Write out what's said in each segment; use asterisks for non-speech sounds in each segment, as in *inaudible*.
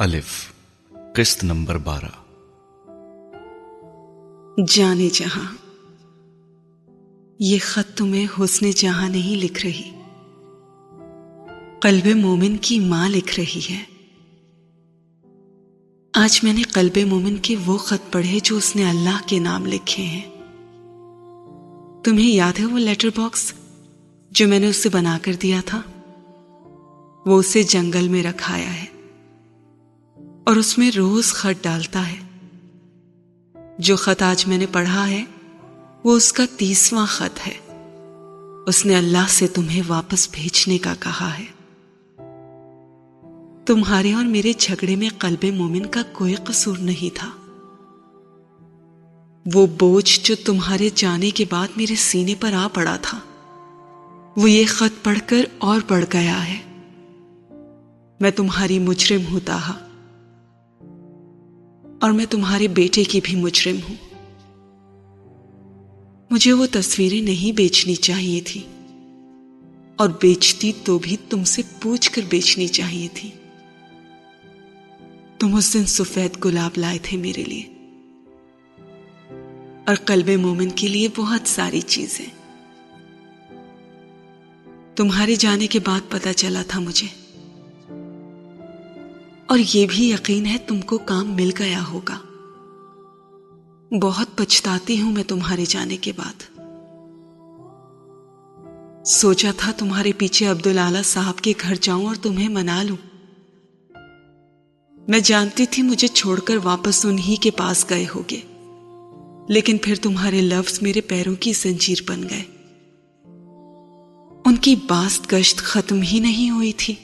الف، قسط نمبر بارہ۔ جانے جہاں۔ یہ خط تمہیں حسن جہاں نہیں لکھ رہی۔ قلب مومن کی ماں لکھ رہی ہے۔ آج میں نے قلب مومن کے وہ خط پڑھے جو اس نے اللہ کے نام لکھے ہیں۔ تمہیں یاد ہے وہ لیٹر باکس جو میں نے اسے بنا کر دیا تھا؟ وہ اسے جنگل میں رکھایا ہے۔ اور اس میں روز خط ڈالتا ہے۔ جو خط آج میں نے پڑھا ہے، وہ اس کا تیسواں خط ہے۔ اس نے اللہ سے تمہیں واپس بھیجنے کا کہا ہے۔ تمہارے اور میرے جھگڑے میں قلب مومن کا کوئی قصور نہیں تھا۔ وہ بوجھ جو تمہارے جانے کے بعد میرے سینے پر آ پڑا تھا، وہ یہ خط پڑھ کر اور بڑھ گیا ہے۔ میں تمہاری مجرم ہوتا اور میں تمہارے بیٹے کی بھی مجرم ہوں۔ مجھے وہ تصویریں نہیں بیچنی چاہیے تھی۔ اور بیچتی تو بھی تم سے پوچھ کر بیچنی چاہیے تھی۔ تم اس دن سفید گلاب لائے تھے میرے لیے۔ اور قلب مومن کے لیے بہت ساری چیزیں۔ تمہارے جانے کے بعد پتا چلا تھا مجھے۔ اور یہ بھی یقین ہے تم کو کام مل گیا ہوگا۔ بہت پچھتاتی ہوں میں تمہارے جانے کے بعد۔ سوچا تھا تمہارے پیچھے عبد صاحب کے گھر جاؤں اور تمہیں منا لوں۔ میں جانتی تھی مجھے چھوڑ کر واپس انہی کے پاس گئے ہوگے، لیکن پھر تمہارے لفظ میرے پیروں کی زنجیر بن گئے۔ ان کی باست گشت ختم ہی نہیں ہوئی تھی۔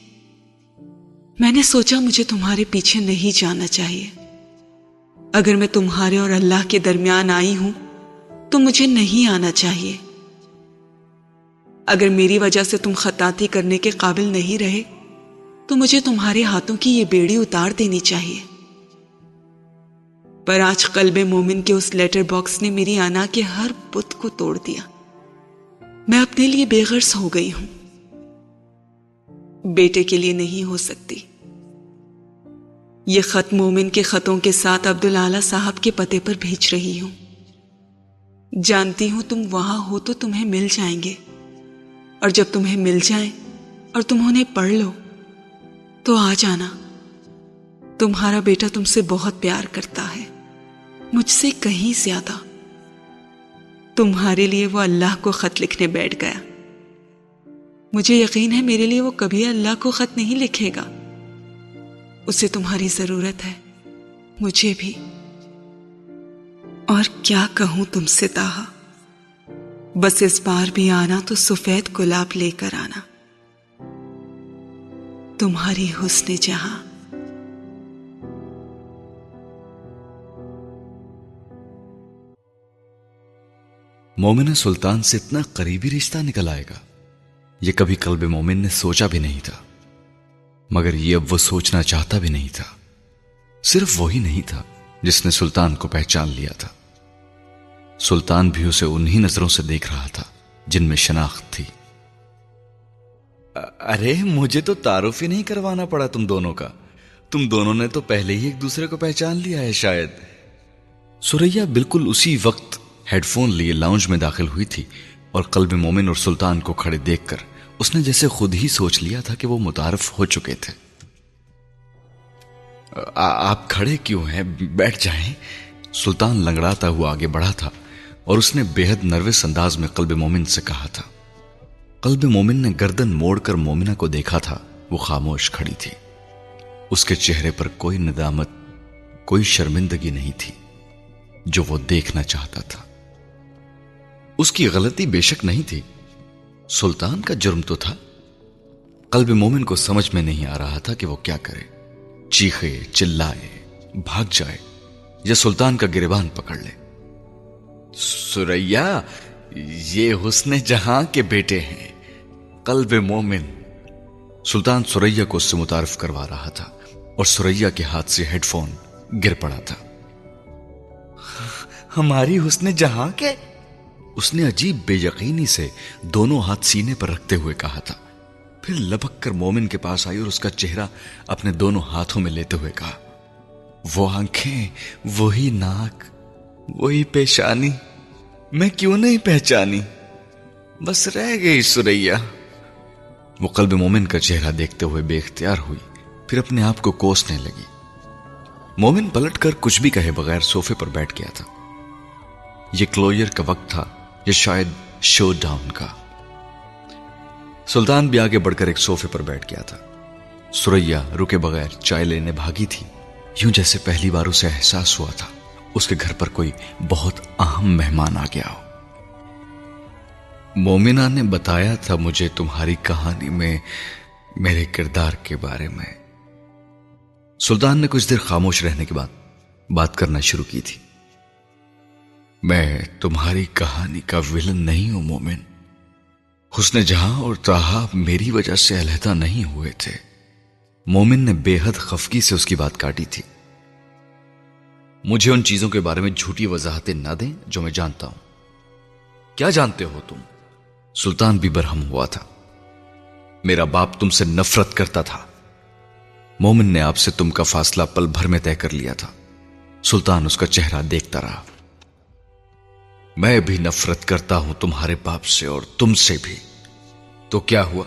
میں نے سوچا مجھے تمہارے پیچھے نہیں جانا چاہیے۔ اگر میں تمہارے اور اللہ کے درمیان آئی ہوں، تو مجھے نہیں آنا چاہیے۔ اگر میری وجہ سے تم خطاطی کرنے کے قابل نہیں رہے، تو مجھے تمہارے ہاتھوں کی یہ بیڑی اتار دینی چاہیے۔ پر آج قلب مومن کے اس لیٹر باکس نے میری آنا کے ہر بت کو توڑ دیا۔ میں اپنے لیے بے غرض ہو گئی ہوں۔ بیٹے کے لیے نہیں ہو سکتی۔ یہ خط مومن کے خطوں کے ساتھ عبد صاحب کے پتے پر بھیج رہی ہوں۔ جانتی ہوں تم وہاں ہو تو تمہیں مل جائیں گے۔ اور جب تمہیں مل جائیں اور تم انہیں پڑھ لو تو آ جانا۔ تمہارا بیٹا تم سے بہت پیار کرتا ہے، مجھ سے کہیں زیادہ۔ تمہارے لیے وہ اللہ کو خط لکھنے بیٹھ گیا۔ مجھے یقین ہے میرے لیے وہ کبھی اللہ کو خط نہیں لکھے گا۔ اسے تمہاری ضرورت ہے۔ مجھے بھی۔ اور کیا کہوں تم سے تاہا بس اس بار بھی آنا تو سفید گلاب لے کر آنا۔ تمہاری حسن جہاں۔ مومن سلطان سے اتنا قریبی رشتہ نکل آئے گا۔ یہ کبھی قلب مومن نے سوچا بھی نہیں تھا۔ مگر یہ اب وہ سوچنا چاہتا بھی نہیں تھا۔ صرف وہی نہیں تھا جس نے سلطان کو پہچان لیا تھا۔ سلطان بھی اسے انہی نظروں سے دیکھ رہا تھا جن میں شناخت تھی۔ ارے مجھے تو تعارف ہی نہیں کروانا پڑا تم دونوں کا۔ تم دونوں نے تو پہلے ہی ایک دوسرے کو پہچان لیا ہے شاید۔ سوریا بالکل اسی وقت ہیڈ فون لیے لاؤنج میں داخل ہوئی تھی اور قلب مومن اور سلطان کو کھڑے دیکھ کر اس نے جیسے خود ہی سوچ لیا تھا کہ وہ متعارف ہو چکے تھے۔ آپ کھڑے کیوں ہیں؟ بیٹھ جائیں۔ سلطان لنگڑاتا ہوا آگے بڑھا تھا اور اس نے بے حد نروس انداز میں قلب مومن سے کہا تھا۔ قلب مومن نے گردن موڑ کر مومنہ کو دیکھا تھا۔ وہ خاموش کھڑی تھی۔ اس کے چہرے پر کوئی ندامت، کوئی شرمندگی نہیں تھی جو وہ دیکھنا چاہتا تھا۔ اس کی غلطی بے شک نہیں تھی۔ سلطان کا جرم تو تھا۔ قلب مومن کو سمجھ میں نہیں آ رہا تھا کہ وہ کیا کرے۔ چیخے، چلائے، بھاگ جائے یا سلطان کا گریبان پکڑ لے۔ سوریا یہ حسن جہاں کے بیٹے ہیں۔ قلب مومن۔ سلطان سوریا کو اس سے متعارف کروا رہا تھا اور سوریا کے ہاتھ سے ہیڈ فون گر پڑا تھا۔ ہماری حسن جہاں کے اس نے عجیب بے یقینی سے دونوں ہاتھ سینے پر رکھتے ہوئے کہا تھا۔ پھر لپک کر مومن کے پاس آئی اور اس کا چہرہ اپنے دونوں ہاتھوں میں لیتے ہوئے کہا۔ وہ آنکھیں، وہی ناک، وہی پیشانی، میں کیوں نہیں پہچانی؟ بس رہ گئی سریا۔ وہ قلب مومن کا چہرہ دیکھتے ہوئے بے اختیار ہوئی، پھر اپنے آپ کو کوسنے لگی۔ مومن پلٹ کر کچھ بھی کہے بغیر سوفے پر بیٹھ گیا تھا۔ یہ کلوئر کا وقت تھا۔ یا شاید شو ڈاؤن کا۔ سلطان بھی آگے بڑھ کر ایک سوفے پر بیٹھ گیا تھا۔ سوریا رکے بغیر چائے لینے بھاگی تھی۔ یوں جیسے پہلی بار اسے احساس ہوا تھا۔ اس کے گھر پر کوئی بہت اہم مہمان آ گیا ہو۔ مومنا نے بتایا تھا مجھے تمہاری کہانی میں میرے کردار کے بارے میں۔ سلطان نے کچھ دیر خاموش رہنے کے بعد بات کرنا شروع کی تھی۔ میں تمہاری کہانی کا ولن نہیں ہوں مومن۔ حسن جہاں اور تاہا میری وجہ سے علیحدہ نہیں ہوئے تھے۔ مومن نے بے حد خفگی سے اس کی بات کاٹی تھی۔ مجھے ان چیزوں کے بارے میں جھوٹی وضاحتیں نہ دیں جو میں جانتا ہوں۔ کیا جانتے ہو تم؟ سلطان بھی برہم ہوا تھا۔ میرا باپ تم سے نفرت کرتا تھا۔ مومن نے آپ سے تم کا فاصلہ پل بھر میں طے کر لیا تھا۔ سلطان اس کا چہرہ دیکھتا رہا۔ میں بھی نفرت کرتا ہوں تمہارے باپ سے اور تم سے بھی۔ تو کیا ہوا؟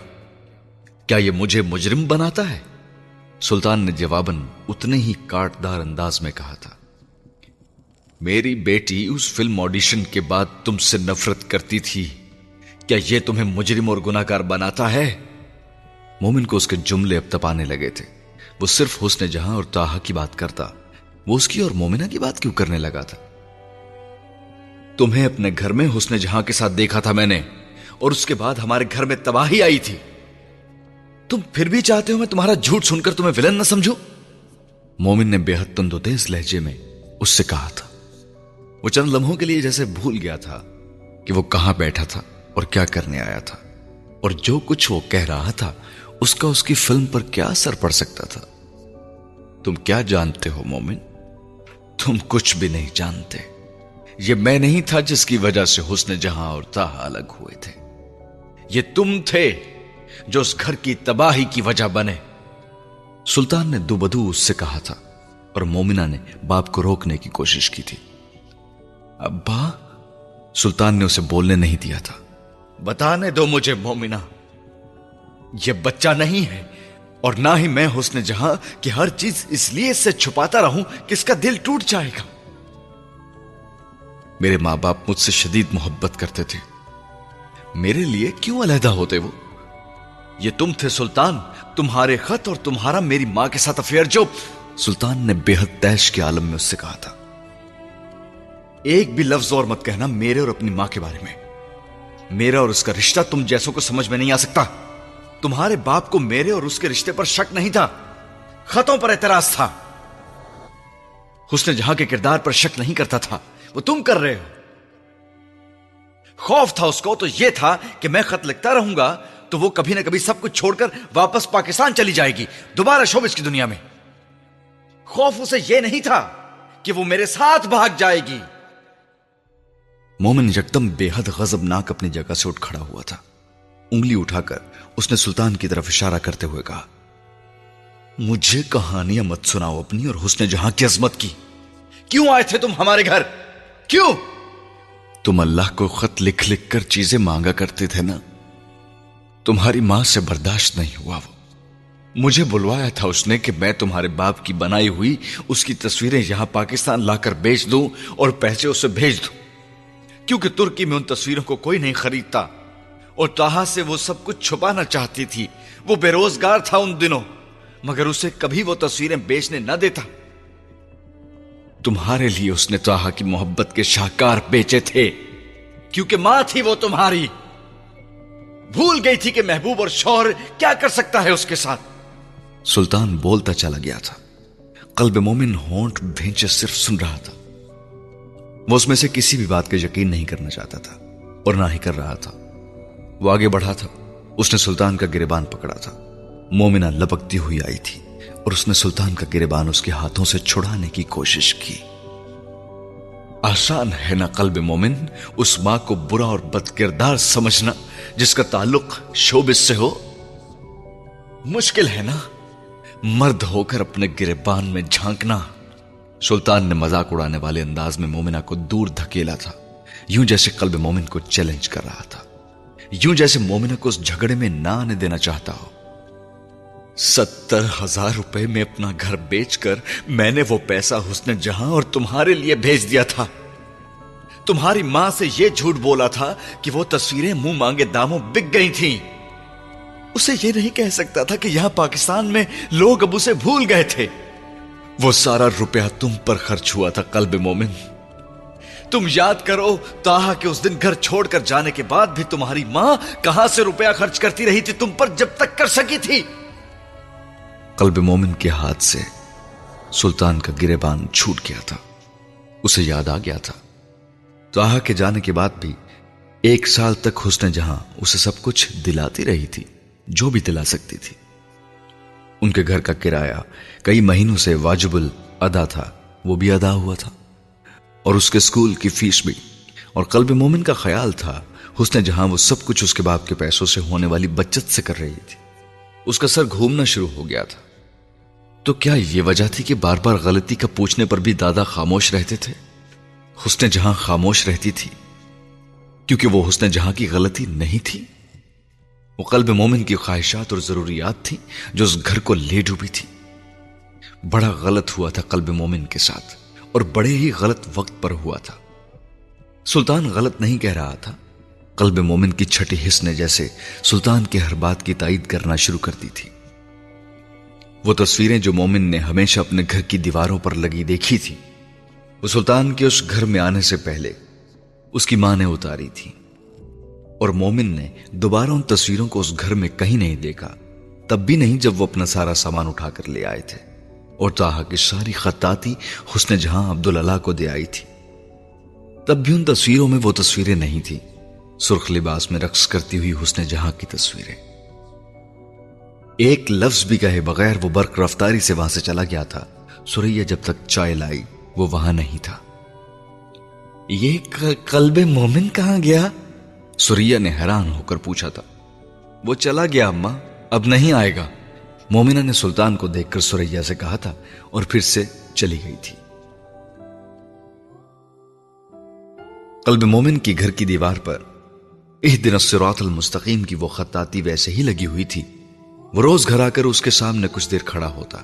کیا یہ مجھے مجرم بناتا ہے؟ سلطان نے جواباً اتنے ہی کاٹدار انداز میں کہا تھا، میری بیٹی اس فلم آڈیشن کے بعد تم سے نفرت کرتی تھی۔ کیا یہ تمہیں مجرم اور گناکار بناتا ہے؟ مومن کو اس کے جملے اب تپانے لگے تھے۔ وہ صرف حسن جہاں اور تاہا کی بات کرتا، وہ اس کی اور مومنہ کی بات کیوں کرنے لگا تھا؟ تمہیں اپنے گھر میں حسن جہاں کے ساتھ دیکھا تھا میں نے، اور اس کے بعد ہمارے گھر میں تباہی آئی تھی۔ تم پھر بھی چاہتے ہو میں تمہارا جھوٹ سن کر تمہیں ولن نہ سمجھو مومن نے بے حد تند تیز لہجے میں اس سے کہا تھا۔ وہ چند لمحوں کے لیے جیسے بھول گیا تھا کہ وہ کہاں بیٹھا تھا اور کیا کرنے آیا تھا۔ اور جو کچھ وہ کہہ رہا تھا، اس کا اس کی فلم پر کیا اثر پڑ سکتا تھا؟ تم کیا جانتے ہو مومن؟ تم کچھ بھی نہیں جانتے۔ یہ میں نہیں تھا جس کی وجہ سے حسن جہاں اور تاہ الگ ہوئے تھے۔ یہ تم تھے جو اس گھر کی تباہی کی وجہ بنے۔ سلطان نے دو بدو اس سے کہا تھا اور مومنہ نے باپ کو روکنے کی کوشش کی تھی۔ ابا، سلطان نے اسے بولنے نہیں دیا تھا۔ بتانے دو مجھے مومنہ، یہ بچہ نہیں ہے اور نہ ہی میں حسن جہاں کہ ہر چیز اس لیے سے چھپاتا رہوں کہ اس کا دل ٹوٹ جائے گا۔ میرے ماں باپ مجھ سے شدید محبت کرتے تھے۔ میرے لیے کیوں علیحدہ ہوتے وہ؟ یہ تم تھے سلطان، تمہارے خط اور تمہارا میری ماں کے ساتھ افیئر۔ جو سلطان نے بے حد تیش کے عالم میں اس سے کہا تھا۔ ایک بھی لفظ اور مت کہنا میرے اور اپنی ماں کے بارے میں۔ میرا اور اس کا رشتہ تم جیسوں کو سمجھ میں نہیں آ سکتا۔ تمہارے باپ کو میرے اور اس کے رشتے پر شک نہیں تھا۔ خطوں پر اعتراض تھا۔ حسن جہاں کے کردار پر شک نہیں کرتا تھا۔ وہ تم کر رہے ہو۔ خوف تھا اس کو، تو یہ تھا کہ میں خط لکھتا رہوں گا تو وہ کبھی نہ کبھی سب کچھ چھوڑ کر واپس پاکستان چلی جائے گی۔ دوبارہ شوبس کی دنیا میں۔ خوف اسے یہ نہیں تھا کہ وہ میرے ساتھ بھاگ جائے گی۔ مومن یکدم بے حد غضبناک اپنی جگہ سے اٹھ کھڑا ہوا تھا۔ انگلی اٹھا کر اس نے سلطان کی طرف اشارہ کرتے ہوئے کہا، مجھے کہانیاں مت سناؤ اپنی اور حسن جہاں کی عظمت کی۔ کیوں آئے تھے تم ہمارے گھر؟ کیوں؟ تم اللہ کو خط لکھ لکھ کر چیزیں مانگا کرتے تھے نا؟ تمہاری ماں سے برداشت نہیں ہوا وہ۔ مجھے بلوایا تھا اس نے کہ میں تمہارے باپ کی بنائی ہوئی اس کی تصویریں یہاں پاکستان لا کر بیچ دوں اور پیسے اسے بھیج دوں۔ کیونکہ ترکی میں ان تصویروں کو کوئی نہیں خریدتا۔ اور تاہا سے وہ سب کچھ چھپانا چاہتی تھی۔ وہ بے روزگار تھا ان دنوں، مگر اسے کبھی وہ تصویریں بیچنے نہ دیتا۔ تمہارے لیے اس نے تاہا کی محبت کے شاہکار بیچے تھے۔ کیونکہ ماں تھی وہ تمہاری۔ بھول گئی تھی کہ محبوب اور شوہر کیا کر سکتا ہے اس کے ساتھ۔ سلطان بولتا چلا گیا تھا۔ قلب مومن ہونٹ بھینچے صرف سن رہا تھا۔ وہ اس میں سے کسی بھی بات کا یقین نہیں کرنا چاہتا تھا اور نہ ہی کر رہا تھا۔ وہ آگے بڑھا تھا۔ اس نے سلطان کا گریبان پکڑا تھا۔ مومنہ لپکتی ہوئی آئی تھی۔ اور اس نے سلطان کا گریبان اس کے ہاتھوں سے چھڑانے کی کوشش کی۔ آسان ہے نا قلب مومن اس ماں کو برا اور بد کردار سمجھنا، جس کا تعلق شوبس سے ہو۔ مشکل ہے نا؟ مرد ہو کر اپنے گربان میں جھانکنا۔ سلطان نے مذاق اڑانے والے انداز میں مومنا کو دور دھکیلا تھا۔ یوں جیسے قلب مومن کو چیلنج کر رہا تھا۔ یوں جیسے مومنا کو اس جھگڑے میں نہ آنے دینا چاہتا ہو۔ ستر ہزار روپے میں اپنا گھر بیچ کر میں نے وہ پیسہ حسن جہاں اور تمہارے لیے بھیج دیا تھا۔ تمہاری ماں سے یہ جھوٹ بولا تھا کہ وہ تصویریں منہ مانگے داموں بک گئی تھیں۔ اسے یہ نہیں کہہ سکتا تھا کہ یہاں پاکستان میں لوگ اب اسے بھول گئے تھے۔ وہ سارا روپیہ تم پر خرچ ہوا تھا، قلب مومن۔ تم یاد کرو تاہا کہ اس دن گھر چھوڑ کر جانے کے بعد بھی تمہاری ماں کہاں سے روپیہ خرچ کرتی رہی تھی، تم پر جب تک کر سکی تھی۔ قلب مومن کے ہاتھ سے سلطان کا گرے بان چھوٹ گیا تھا۔ اسے یاد آ گیا تھا۔ تاہا کے جانے کے بعد بھی ایک سال تک حسن جہاں اسے سب کچھ دلاتی رہی تھی، جو بھی دلا سکتی تھی۔ ان کے گھر کا کرایہ کئی مہینوں سے واجب ادا تھا، وہ بھی ادا ہوا تھا۔ اور اس کے سکول کی فیس بھی۔ اور قلب مومن کا خیال تھا، حسن جہاں وہ سب کچھ اس کے باپ کے پیسوں سے ہونے والی بچت سے کر رہی تھی۔ اس کا سر گھومنا شروع ہو گیا تھا۔ تو کیا یہ وجہ تھی کہ بار بار غلطی کا پوچھنے پر بھی دادا خاموش رہتے تھے؟ حسن جہاں خاموش رہتی تھی، کیونکہ وہ حسن جہاں کی غلطی نہیں تھی۔ وہ قلب مومن کی خواہشات اور ضروریات تھی جو اس گھر کو لے ڈوبی تھی۔ بڑا غلط ہوا تھا قلب مومن کے ساتھ، اور بڑے ہی غلط وقت پر ہوا تھا۔ سلطان غلط نہیں کہہ رہا تھا۔ قلب مومن کی چھٹی حص نے جیسے سلطان کے ہر بات کی تائید کرنا شروع کر دی تھی۔ وہ تصویریں جو مومن نے ہمیشہ اپنے گھر کی دیواروں پر لگی دیکھی تھی وہ سلطان کے اس گھر میں آنے سے پہلے اس کی ماں نے اتاری تھی۔ اور مومن نے دوبارہ ان تصویروں کو اس گھر میں کہیں نہیں دیکھا۔ تب بھی نہیں جب وہ اپنا سارا سامان اٹھا کر لے آئے تھے۔ اور تاہا کی ساری خطاطی حسن جہاں عبداللہ کو دے آئی تھی۔ تب بھی ان تصویروں میں وہ تصویریں نہیں تھی سرخ لباس میں رقص کرتی ہوئی حسن جہاں کی تصویریں۔ ایک لفظ بھی کہے بغیر وہ برق رفتاری سے وہاں سے چلا گیا تھا۔ سوریا جب تک چائے لائی، وہ وہاں نہیں تھا۔ یہ قلب مومن کہاں گیا؟ سوریا نے حیران ہو کر پوچھا تھا۔ وہ چلا گیا اما اب نہیں آئے گا۔ مومنہ نے سلطان کو دیکھ کر سوریا سے کہا تھا اور پھر سے چلی گئی تھی۔ قلب مومن کی گھر کی دیوار پر ایک دن الصراط المستقیم کی وہ خطاطی ویسے ہی لگی ہوئی تھی۔ وہ روز گھر آ کر اس کے سامنے کچھ دیر کھڑا ہوتا۔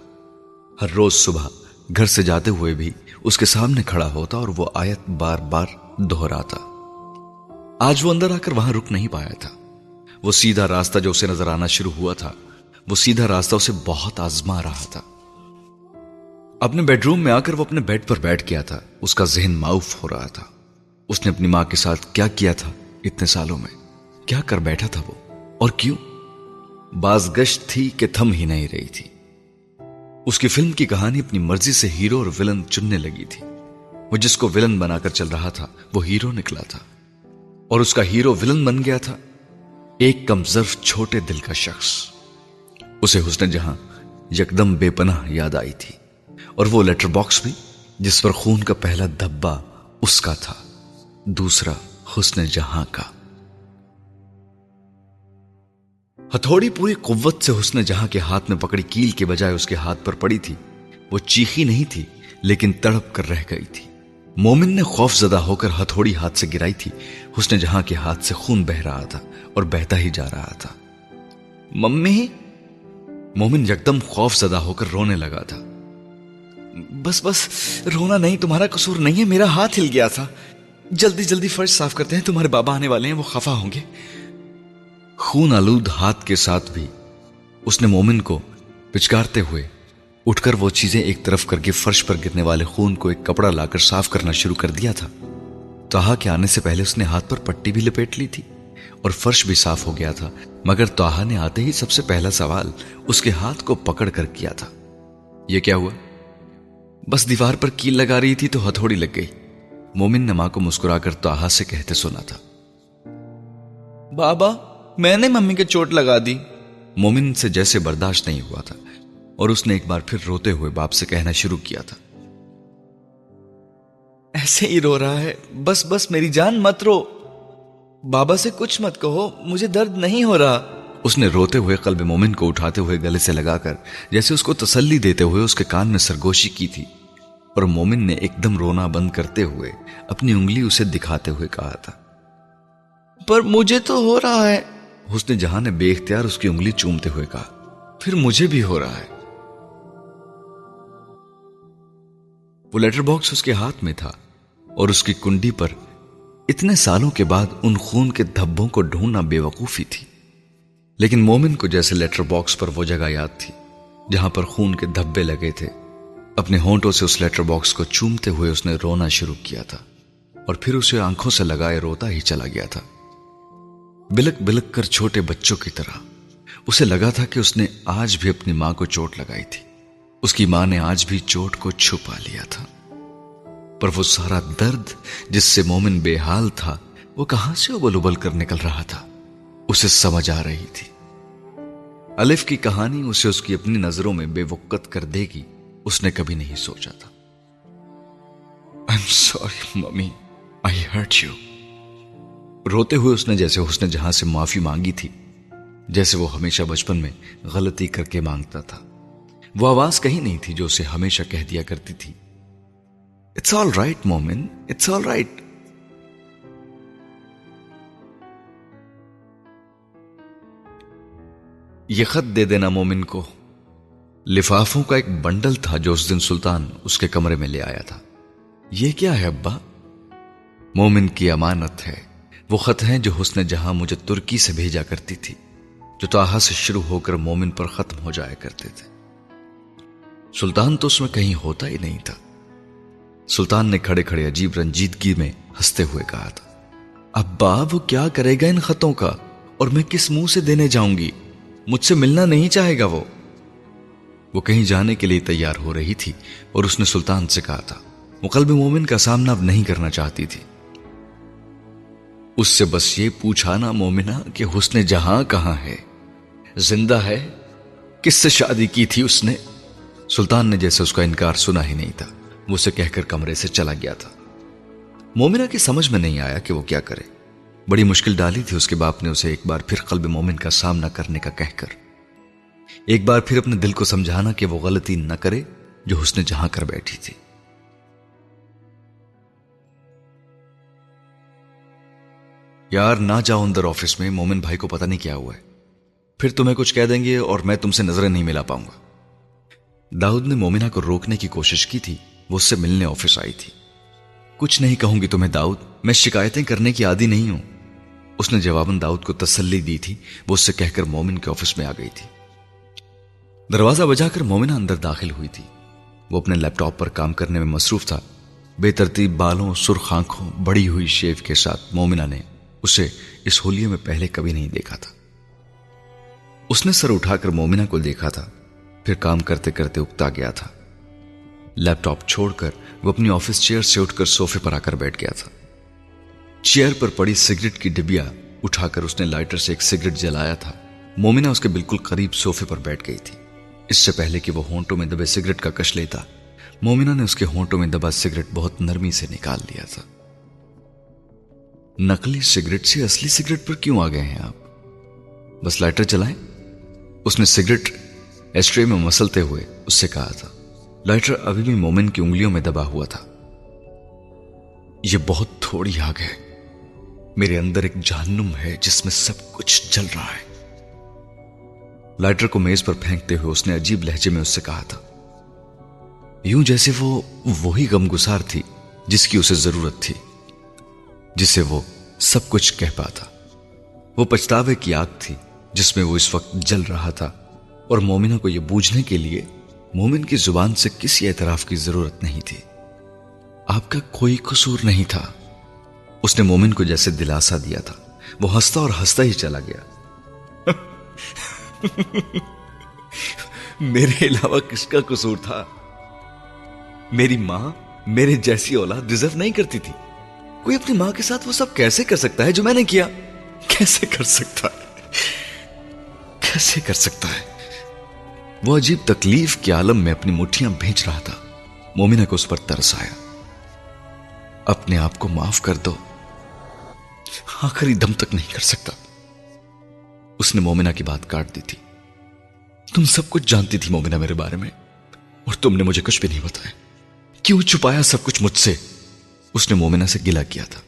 ہر روز صبح گھر سے جاتے ہوئے بھی اس کے سامنے کھڑا ہوتا اور وہ آیت بار بار دہراتا۔ آج وہ اندر آ کر وہاں رک نہیں پایا تھا۔ وہ سیدھا راستہ جو اسے نظر آنا شروع ہوا تھا، وہ سیدھا راستہ اسے بہت آزما رہا تھا۔ اپنے بیڈ روم میں آ کر وہ اپنے بیڈ پر بیٹھ گیا تھا۔ اس کا ذہن معاف ہو رہا تھا۔ اس نے اپنی ماں کے ساتھ کیا کیا تھا اتنے سالوں میں؟ کیا کر بیٹھا تھا وہ؟ اور کیوں؟ باز گشت تھی کہ تھم ہی نہیں رہی تھی۔ اس کی فلم کی کہانی اپنی مرضی سے ہیرو اور ولن چننے لگی تھی۔ وہ جس کو ولن بنا کر چل رہا تھا، وہ ہیرو نکلا تھا۔ اور اس کا ہیرو ولن بن گیا تھا۔ ایک کم ظرف چھوٹے دل کا شخص۔ اسے حسن جہاں یکدم بے پناہ یاد آئی تھی۔ اور وہ لیٹر باکس بھی، جس پر خون کا پہلا دھبا اس کا تھا۔ دوسرا حسن جہاں کا۔ ہتھوڑی پوری قوت سے حسن جہاں کے ہاتھ میں پکڑی کیل کے بجائے اس کے ہاتھ پر پڑی تھی، وہ چیخی نہیں تھی، لیکن تڑپ کر رہ گئی تھی۔ مومن نے خوف زدہ ہو کر ہتھوڑی ہاتھ سے گرائی تھی، حسن جہاں کے ہاتھ سے خون بہ رہا تھا اور بہتا ہی جا رہا تھا۔ ممی؟ مومن یکدم خوف زدہ ہو کر رونے لگا تھا۔ بس بس، رونا نہیں، تمہارا قصور نہیں ہے، میرا ہاتھ ہل گیا تھا۔ جلدی جلدی فرش صاف کرتے ہیں، تمہارے بابا آنے والے ہیں، وہ خفا ہوں گے۔ خون آلود ہاتھ کے ساتھ بھی اس نے مومن کو پچکارتے ہوئے اٹھ کر وہ چیزیں ایک طرف کر کے فرش پر گرنے والے خون کو ایک کپڑا لا کر صاف کرنا شروع کر دیا تھا۔ توہا کے آنے سے پہلے اس نے ہاتھ پر پٹی بھی لپیٹ لی تھی اور فرش بھی صاف ہو گیا تھا، مگر توہا نے آتے ہی سب سے پہلا سوال اس کے ہاتھ کو پکڑ کر کیا تھا۔ یہ کیا ہوا؟ بس دیوار پر کیل لگا رہی تھی تو ہتھوڑی لگ گئی۔ مومن نے ماں کو مسکرا کر توہا سے کہتے سنا تھا۔ بابا میں نے ممی کے چوٹ لگا دی۔ مومن سے جیسے برداشت نہیں ہوا تھا اور اس نے ایک بار پھر روتے ہوئے باپ سے کہنا شروع کیا تھا۔ ایسے ہی رو رہا ہے۔ بس بس میری جان مت رو۔ بابا سے کچھ مت کہو مجھے درد نہیں ہو رہا۔ اس نے روتے ہوئے قلب مومن کو اٹھاتے ہوئے گلے سے لگا کر جیسے اس کو تسلی دیتے ہوئے اس کے کان میں سرگوشی کی تھی۔ اور مومن نے ایک دم رونا بند کرتے ہوئے اپنی انگلی اسے دکھاتے ہوئے کہا تھا۔ پر مجھے تو ہو رہا ہے۔ حسن جہاں نے بے اختیار اس کی انگلی چومتے ہوئے کہا، پھر مجھے بھی ہو رہا ہے. وہ لیٹر باکس اس کے ہاتھ میں تھا اور اس کی کنڈی پر اتنے سالوں کے بعد ان خون کے دھبوں کو ڈھونڈنا بے وقوفی تھی۔ لیکن مومن کو جیسے لیٹر باکس پر وہ جگہ یاد تھی جہاں پر خون کے دھبے لگے تھے۔ اپنے ہونٹوں سے اس لیٹر باکس کو چومتے ہوئے اس نے رونا شروع کیا تھا اور پھر اسے آنکھوں سے لگائے روتا ہی چلا گیا تھا۔ بلک بلک کر چھوٹے بچوں کی طرح۔ اسے لگا تھا کہ اس نے آج بھی اپنی ماں کو چوٹ لگائی تھی۔ اس کی ماں نے آج بھی چوٹ کو چھپا لیا تھا۔ پر وہ سارا درد جس سے مومن بے حال تھا، وہ کہاں سے ابل ابل کر نکل رہا تھا؟ اسے سمجھ آ رہی تھی۔ الف کی کہانی اسے اس کی اپنی نظروں میں بے وقت کر دے گی، اس نے کبھی نہیں سوچا تھا۔ Sorry mummy I hurt you روتے ہوئے اس نے جیسے حسن جہاں سے معافی مانگی تھی، جیسے وہ ہمیشہ بچپن میں غلطی کر کے مانگتا تھا۔ وہ آواز کہیں نہیں تھی جو اسے ہمیشہ کہہ دیا کرتی تھی۔ It's all right Momin it's all right یہ خط دے دینا مومن کو۔ لفافوں کا ایک بنڈل تھا جو اس دن سلطان اس کے کمرے میں لے آیا تھا۔ یہ کیا ہے ابا؟ مومن کی امانت ہے۔ وہ خط ہیں جو حسن جہاں مجھے ترکی سے بھیجا کرتی تھی، جو تاہا سے شروع ہو کر مومن پر ختم ہو جایا کرتے تھے۔ سلطان تو اس میں کہیں ہوتا ہی نہیں تھا۔ سلطان نے کھڑے کھڑے عجیب رنجیدگی میں ہنستے ہوئے کہا تھا، ابا، وہ کیا کرے گا ان خطوں کا؟ اور میں کس منہ سے دینے جاؤں گی؟ مجھ سے ملنا نہیں چاہے گا وہ۔ وہ کہیں جانے کے لیے تیار ہو رہی تھی اور اس نے سلطان سے کہا تھا وہ قلب مومن کا سامنا اب نہیں کرنا چاہتی تھی۔ اس سے بس یہ پوچھا نا مومنا کہ حسن جہاں کہاں ہے؟ زندہ ہے؟ کس سے شادی کی تھی اس نے؟ سلطان نے جیسے اس کا انکار سنا ہی نہیں تھا۔ وہ اسے کہہ کر کمرے سے چلا گیا تھا۔ مومنا کی سمجھ میں نہیں آیا کہ وہ کیا کرے۔ بڑی مشکل ڈالی تھی اس کے باپ نے اسے ایک بار پھر قلب مومن کا سامنا کرنے کا کہہ کر۔ ایک بار پھر اپنے دل کو سمجھانا کہ وہ غلطی نہ کرے جو حسن جہاں کر بیٹھی تھی۔ یار نہ جاؤ اندر آفس میں، مومن بھائی کو پتہ نہیں کیا ہوا ہے۔ پھر تمہیں کچھ کہہ دیں گے اور میں تم سے نظریں نہیں ملا پاؤں گا۔ داؤد نے مومنہ کو روکنے کی کوشش کی تھی، وہ اس سے ملنے آفس آئی تھی۔ کچھ نہیں کہوں گی تمہیں داؤد، میں شکایتیں کرنے کی عادی نہیں ہوں۔ اس نے جواباً داؤد کو تسلی دی تھی، وہ اس سے کہہ کر مومن کے آفس میں آ گئی تھی۔ دروازہ بجا کر مومنہ اندر داخل ہوئی تھی۔ وہ اپنے لیپ ٹاپ پر کام کرنے میں مصروف تھا۔ بے ترتیب بالوں، سرخ آنکھوں، بڑی ہوئی شیف کے ساتھ مومنہ نے اسے اس ہولیے میں پہلے کبھی نہیں دیکھا تھا۔ اس نے سر اٹھا کر مومنہ کو دیکھا تھا، پھر کام کرتے کرتے اکتا گیا تھا۔ لیپ ٹاپ چھوڑ کر وہ اپنی آفس چیئر سے اٹھ کر سوفے پر آ کر بیٹھ گیا تھا۔ چیئر پر پڑی سگریٹ کی ڈبیا اٹھا کر اس نے لائٹر سے ایک سگریٹ جلایا تھا۔ مومنہ اس کے بالکل قریب سوفے پر بیٹھ گئی تھی۔ اس سے پہلے کہ وہ ہونٹوں میں دبے سگریٹ کا کش لیتا، مومنہ نے اس کے ہونٹوں میں دبا سگریٹ بہت نرمی سے نکال لیا تھا۔ نقلی سگریٹ سے اصلی سگریٹ پر کیوں آ گئے ہیں آپ؟ بس لائٹر چلائیں۔ اس نے سگریٹ ایسٹرے میں مسلتے ہوئے اس سے کہا تھا۔ لائٹر ابھی بھی مومن کی انگلیوں میں دبا ہوا تھا۔ یہ بہت تھوڑی آگ ہے۔ میرے اندر ایک جہنم ہے جس میں سب کچھ جل رہا ہے۔ لائٹر کو میز پر پھینکتے ہوئے اس نے عجیب لہجے میں اس سے کہا تھا۔ یوں جیسے وہ وہی غم گسار تھی جس کی اسے ضرورت تھی۔ جسے وہ سب کچھ کہہ پاتا۔ وہ پچھتاوے کی آگ تھی جس میں وہ اس وقت جل رہا تھا۔ اور مومنہ کو یہ بوجھنے کے لیے مومن کی زبان سے کسی اعتراف کی ضرورت نہیں تھی۔ آپ کا کوئی قصور نہیں تھا۔ اس نے مومن کو جیسے دلاسا دیا تھا۔ وہ ہنستا اور ہنستا ہی چلا گیا۔ *laughs* میرے علاوہ کس کا قصور تھا؟ میری ماں میرے جیسی اولاد ڈیزرو نہیں کرتی تھی۔ کوئی اپنی ماں کے ساتھ وہ سب کیسے کر سکتا ہے جو میں نے کیا؟ کیسے کر سکتا ہے؟ کیسے کر سکتا ہے؟ وہ عجیب تکلیف کے عالم میں اپنی مٹھیاں بھیج رہا تھا۔ مومنہ کو اس پر ترس آیا۔ اپنے آپ کو معاف کر دو۔ آخری دم تک نہیں کر سکتا۔ اس نے مومنا کی بات کاٹ دی تھی۔ تم سب کچھ جانتی تھی مومنا میرے بارے میں، اور تم نے مجھے کچھ بھی نہیں بتایا۔ کیوں چھپایا سب کچھ مجھ سے؟ اس نے مومنا سے گلا کیا تھا۔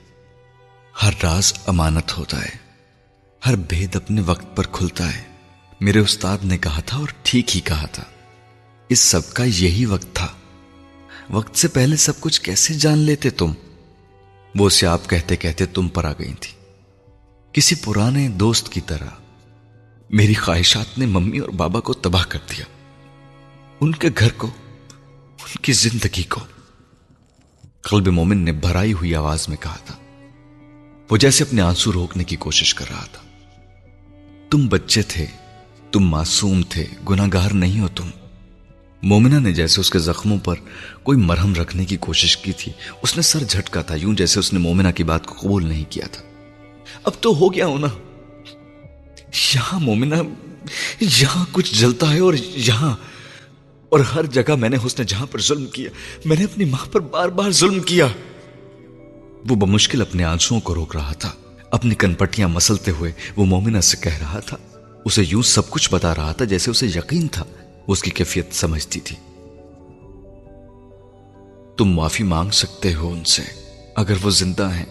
ہر راز امانت ہوتا ہے۔ ہر بھید اپنے وقت پر کھلتا ہے۔ میرے استاد نے کہا تھا اور ٹھیک ہی کہا تھا۔ اس سب کا یہی وقت تھا۔ وقت سے پہلے سب کچھ کیسے جان لیتے تم؟ وہ اسے آپ کہتے کہتے تم پر آ گئی تھی۔ کسی پرانے دوست کی طرح۔ میری خواہشات نے ممی اور بابا کو تباہ کر دیا۔ ان کے گھر کو، ان کی زندگی کو۔ قلب مومن نے بھرائی ہوئی آواز میں کہا تھا، وہ جیسے اپنے آنسو روکنے کی کوشش کر رہا تھا۔ تم بچے تھے، تم معصوم تھے گناگار نہیں ہو تم۔ مومنا نے جیسے اس کے زخموں پر کوئی مرہم رکھنے کی کوشش کی تھی، اس نے سر جھٹکا تھا، یوں جیسے اس نے مومنا کی بات کو قبول نہیں کیا تھا۔ اب تو ہو گیا ہونا۔ یہاں مومنا یہاں کچھ جلتا ہے اور یہاں اور ہر جگہ میں نے حسن جہاں پر ظلم کیا، میں نے اپنی ماں پر بار بار ظلم کیا۔ وہ بمشکل اپنے آنسوؤں کو روک رہا تھا۔ اپنی کنپٹیاں مسلتے ہوئے وہ مومنہ سے کہہ رہا تھا۔ اسے یوں سب کچھ بتا رہا تھا جیسے اسے یقین تھا۔ اس کی کیفیت سمجھتی تھی۔ تم معافی مانگ سکتے ہو ان سے، اگر وہ زندہ ہیں۔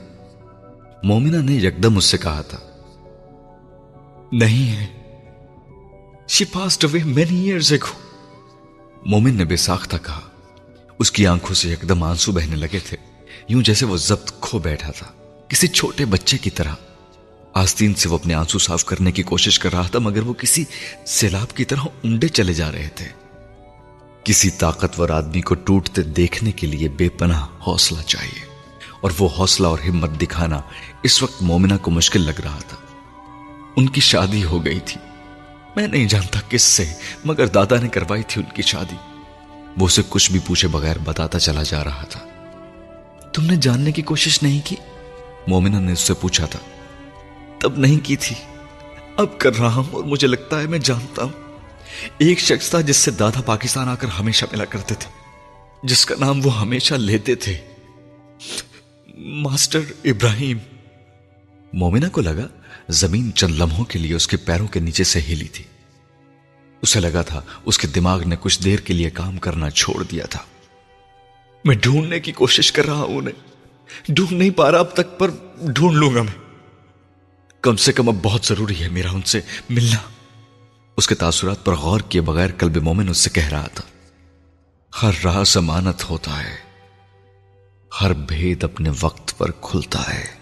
مومنہ نے یکدم اس سے کہا تھا۔ نہیں ہے۔ She passed away many years ago Momin نے بے ساختہ کہا، اس کی آنکھوں سے یکدم آنسو بہنے لگے تھے، یوں جیسے وہ ضبط کھو بیٹھا تھا۔ کسی چھوٹے بچے کی طرح۔ آستین سے وہ اپنے آنسو صاف کرنے کی کوشش کر رہا تھا، مگر وہ کسی سیلاب کی طرح انڈے چلے جا رہے تھے۔ کسی طاقتور آدمی کو ٹوٹتے دیکھنے کے لیے بے پناہ حوصلہ چاہیے، اور وہ حوصلہ اور ہمت دکھانا اس وقت مومنہ کو مشکل لگ رہا تھا۔ ان کی شادی ہو گئی تھی۔ میں نہیں جانتا کس سے، مگر دادا نے کروائی تھی ان کی شادی۔ وہ اسے کچھ بھی پوچھے بغیر بتاتا چلا جا رہا تھا۔ تم نے جاننے کی کوشش نہیں کی؟ مومنہ نے اس سے پوچھا تھا۔ تب نہیں کی تھی۔ اب کر رہا ہوں اور مجھے لگتا ہے میں جانتا ہوں۔ ایک شخص تھا جس سے دادا پاکستان آ کر ہمیشہ ملا کرتے تھے، جس کا نام وہ ہمیشہ لیتے تھے۔ ماسٹر ابراہیم۔ مومنہ کو لگا زمین چند لمحوں کے لیے اس کے پیروں کے نیچے سے ہلی تھی۔ اسے لگا تھا اس کے دماغ نے کچھ دیر کے لیے کام کرنا چھوڑ دیا تھا۔ میں ڈھونڈنے کی کوشش کر رہا ہوں انہیں ڈھونڈ نہیں پا رہا اب تک، پر ڈھونڈ لوں گا میں۔ کم سے کم اب بہت ضروری ہے میرا ان سے ملنا۔ اس کے تاثرات پر غور کیے بغیر قلب مومن اس سے کہہ رہا تھا۔ ہر راز امانت ہوتا ہے۔ ہر بھید اپنے وقت پر کھلتا ہے۔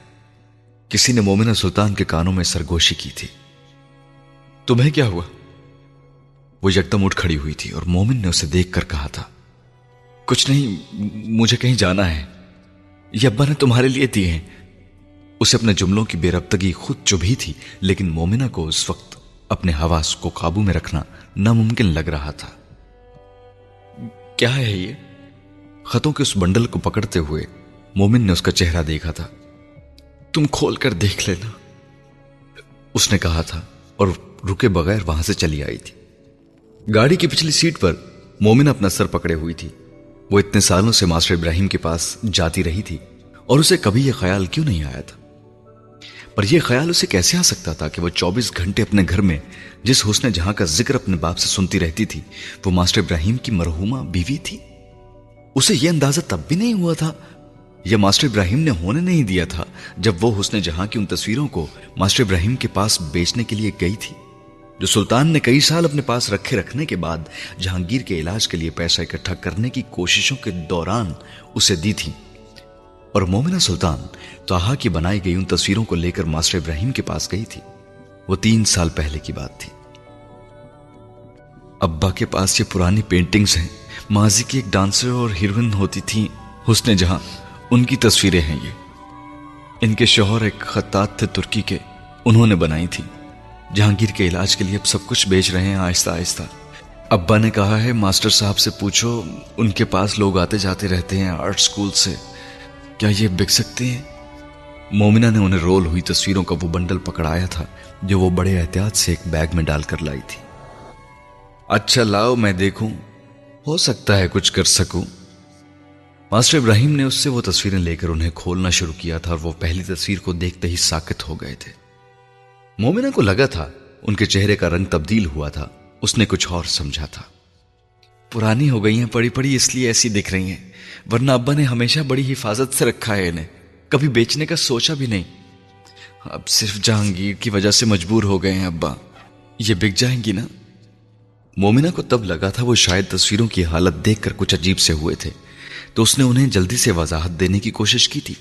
کسی نے مومنہ سلطان کے کانوں میں سرگوشی کی تھی۔ تمہیں کیا ہوا؟ وہ یکدم اٹھ کھڑی ہوئی تھی اور مومن نے اسے دیکھ کر کہا تھا، کچھ نہیں، مجھے کہیں جانا ہے۔ یہ ابا نے تمہارے لیے دیے ہیں۔ اسے اپنے جملوں کی بے ربتگی خود چبھی تھی، لیکن مومنہ کو اس وقت اپنے حواس کو قابو میں رکھنا ناممکن لگ رہا تھا۔ کیا ہے یہ؟ خطوں کے اس بنڈل کو پکڑتے ہوئے مومن نے اس کا چہرہ دیکھا تھا۔ تم کھول کر دیکھ لینا۔ اس نے کہا تھا اور رکے بغیر وہاں سے چلی آئی تھی۔ گاڑی کی پچھلی سیٹ پر مومن اپنا سر پکڑے ہوئی تھی۔ وہ اتنے سالوں سے ماسٹر ابراہیم کے پاس جاتی رہی تھی اور اسے کبھی یہ خیال کیوں نہیں آیا تھا؟ پر یہ خیال اسے کیسے آ سکتا تھا کہ وہ چوبیس گھنٹے اپنے گھر میں، جس حسن جہاں کا ذکر اپنے باپ سے سنتی رہتی تھی، وہ ماسٹر ابراہیم کی مرحوما بیوی تھی؟ اسے یہ اندازہ تب بھی نہیں ہوا تھا یہ ماسٹر ابراہیم نے ہونے نہیں دیا تھا جب وہ حسن جہاں کی ان تصویروں کو ماسٹر ابراہیم کے پاس بیچنے کے لیے گئی تھی، جو سلطان نے کئی سال اپنے پاس رکھے رکھنے کے بعد جہانگیر کے علاج کے لیے پیسہ اکٹھا کرنے کی کوششوں کے دوران اسے دی تھی اور مومنہ سلطان تو کی بنائی گئی ان تصویروں کو لے کر ماسٹر ابراہیم کے پاس گئی تھی۔ وہ تین سال پہلے کی بات تھی۔ ابا کے پاس یہ پرانی پینٹنگز ہیں۔ ماضی کی ایک ڈانسر اور ہیروئن ہوتی تھی حسن جہاں۔ ان کی تصویریں ہیں یہ۔ ان کے شوہر ایک خطاط تھے ترکی کے، انہوں نے بنائی تھی جہانگیر کے علاج کے لیے اب سب کچھ بیچ رہے ہیں، آہستہ آہستہ۔ ابا نے کہا ہے، ماسٹر صاحب سے پوچھو، ان کے پاس لوگ آتے جاتے رہتے ہیں آرٹ سکول سے۔ کیا یہ بک سکتے ہیں؟ مومنہ نے انہیں رول ہوئی تصویروں کا وہ بنڈل پکڑایا تھا، جو وہ بڑے احتیاط سے ایک بیگ میں ڈال کر لائی تھی۔ اچھا لاؤ، میں دیکھوں۔ ہو سکتا ہے کچھ کر سکوں۔ ماسٹر ابراہیم نے اس سے وہ تصویریں لے کر انہیں کھولنا شروع کیا تھا اور وہ پہلی تصویر کو دیکھتے ہی ساکت ہو گئے تھے۔ مومنہ کو لگا تھا ان کے چہرے کا رنگ تبدیل ہوا تھا۔ اس نے کچھ اور سمجھا تھا۔ پرانی ہو گئی ہیں پڑی پڑی اس لیے ایسی دکھ رہی ہیں۔ ورنہ ابا نے ہمیشہ بڑی حفاظت سے رکھا ہے انہیں۔ کبھی بیچنے کا سوچا بھی نہیں۔ اب صرف جہانگیر کی وجہ سے مجبور ہو گئے ہیں ابا۔ یہ بک جائیں گی نا؟ مومنہ کو تب لگا تھا وہ شاید تصویروں کی حالت دیکھ کر کچھ عجیب سے ہوئے تھے۔ تو اس نے انہیں جلدی سے وضاحت دینے کی کوشش کی تھی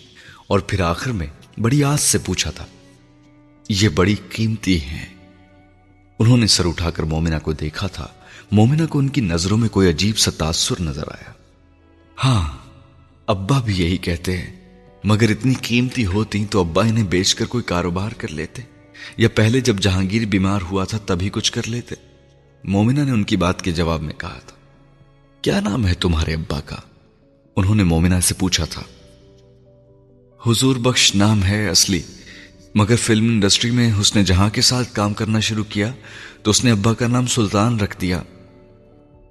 اور پھر آخر میں بڑی آس سے پوچھا تھا، یہ بڑی قیمتی ہیں۔ انہوں نے سر اٹھا کر مومنہ کو دیکھا تھا۔ مومنہ کو ان کی نظروں میں کوئی عجیب سا تاثر نظر آیا۔ ہاں ابا بھی یہی کہتے ہیں، مگر اتنی قیمتی ہوتی تو ابا انہیں بیچ کر کوئی کاروبار کر لیتے، یا پہلے جب جہانگیر بیمار ہوا تھا تبھی کچھ کر لیتے۔ مومنہ نے ان کی بات کے جواب میں کہا تھا، کیا نام ہے تمہارے ابا کا؟ انہوں نے مومنہ سے پوچھا تھا، حضور بخش نام ہے اصلی، مگر فلم انڈسٹری میں اس نے جہاں کے ساتھ کام کرنا شروع کیا تو اس نے ابا کا نام سلطان رکھ دیا۔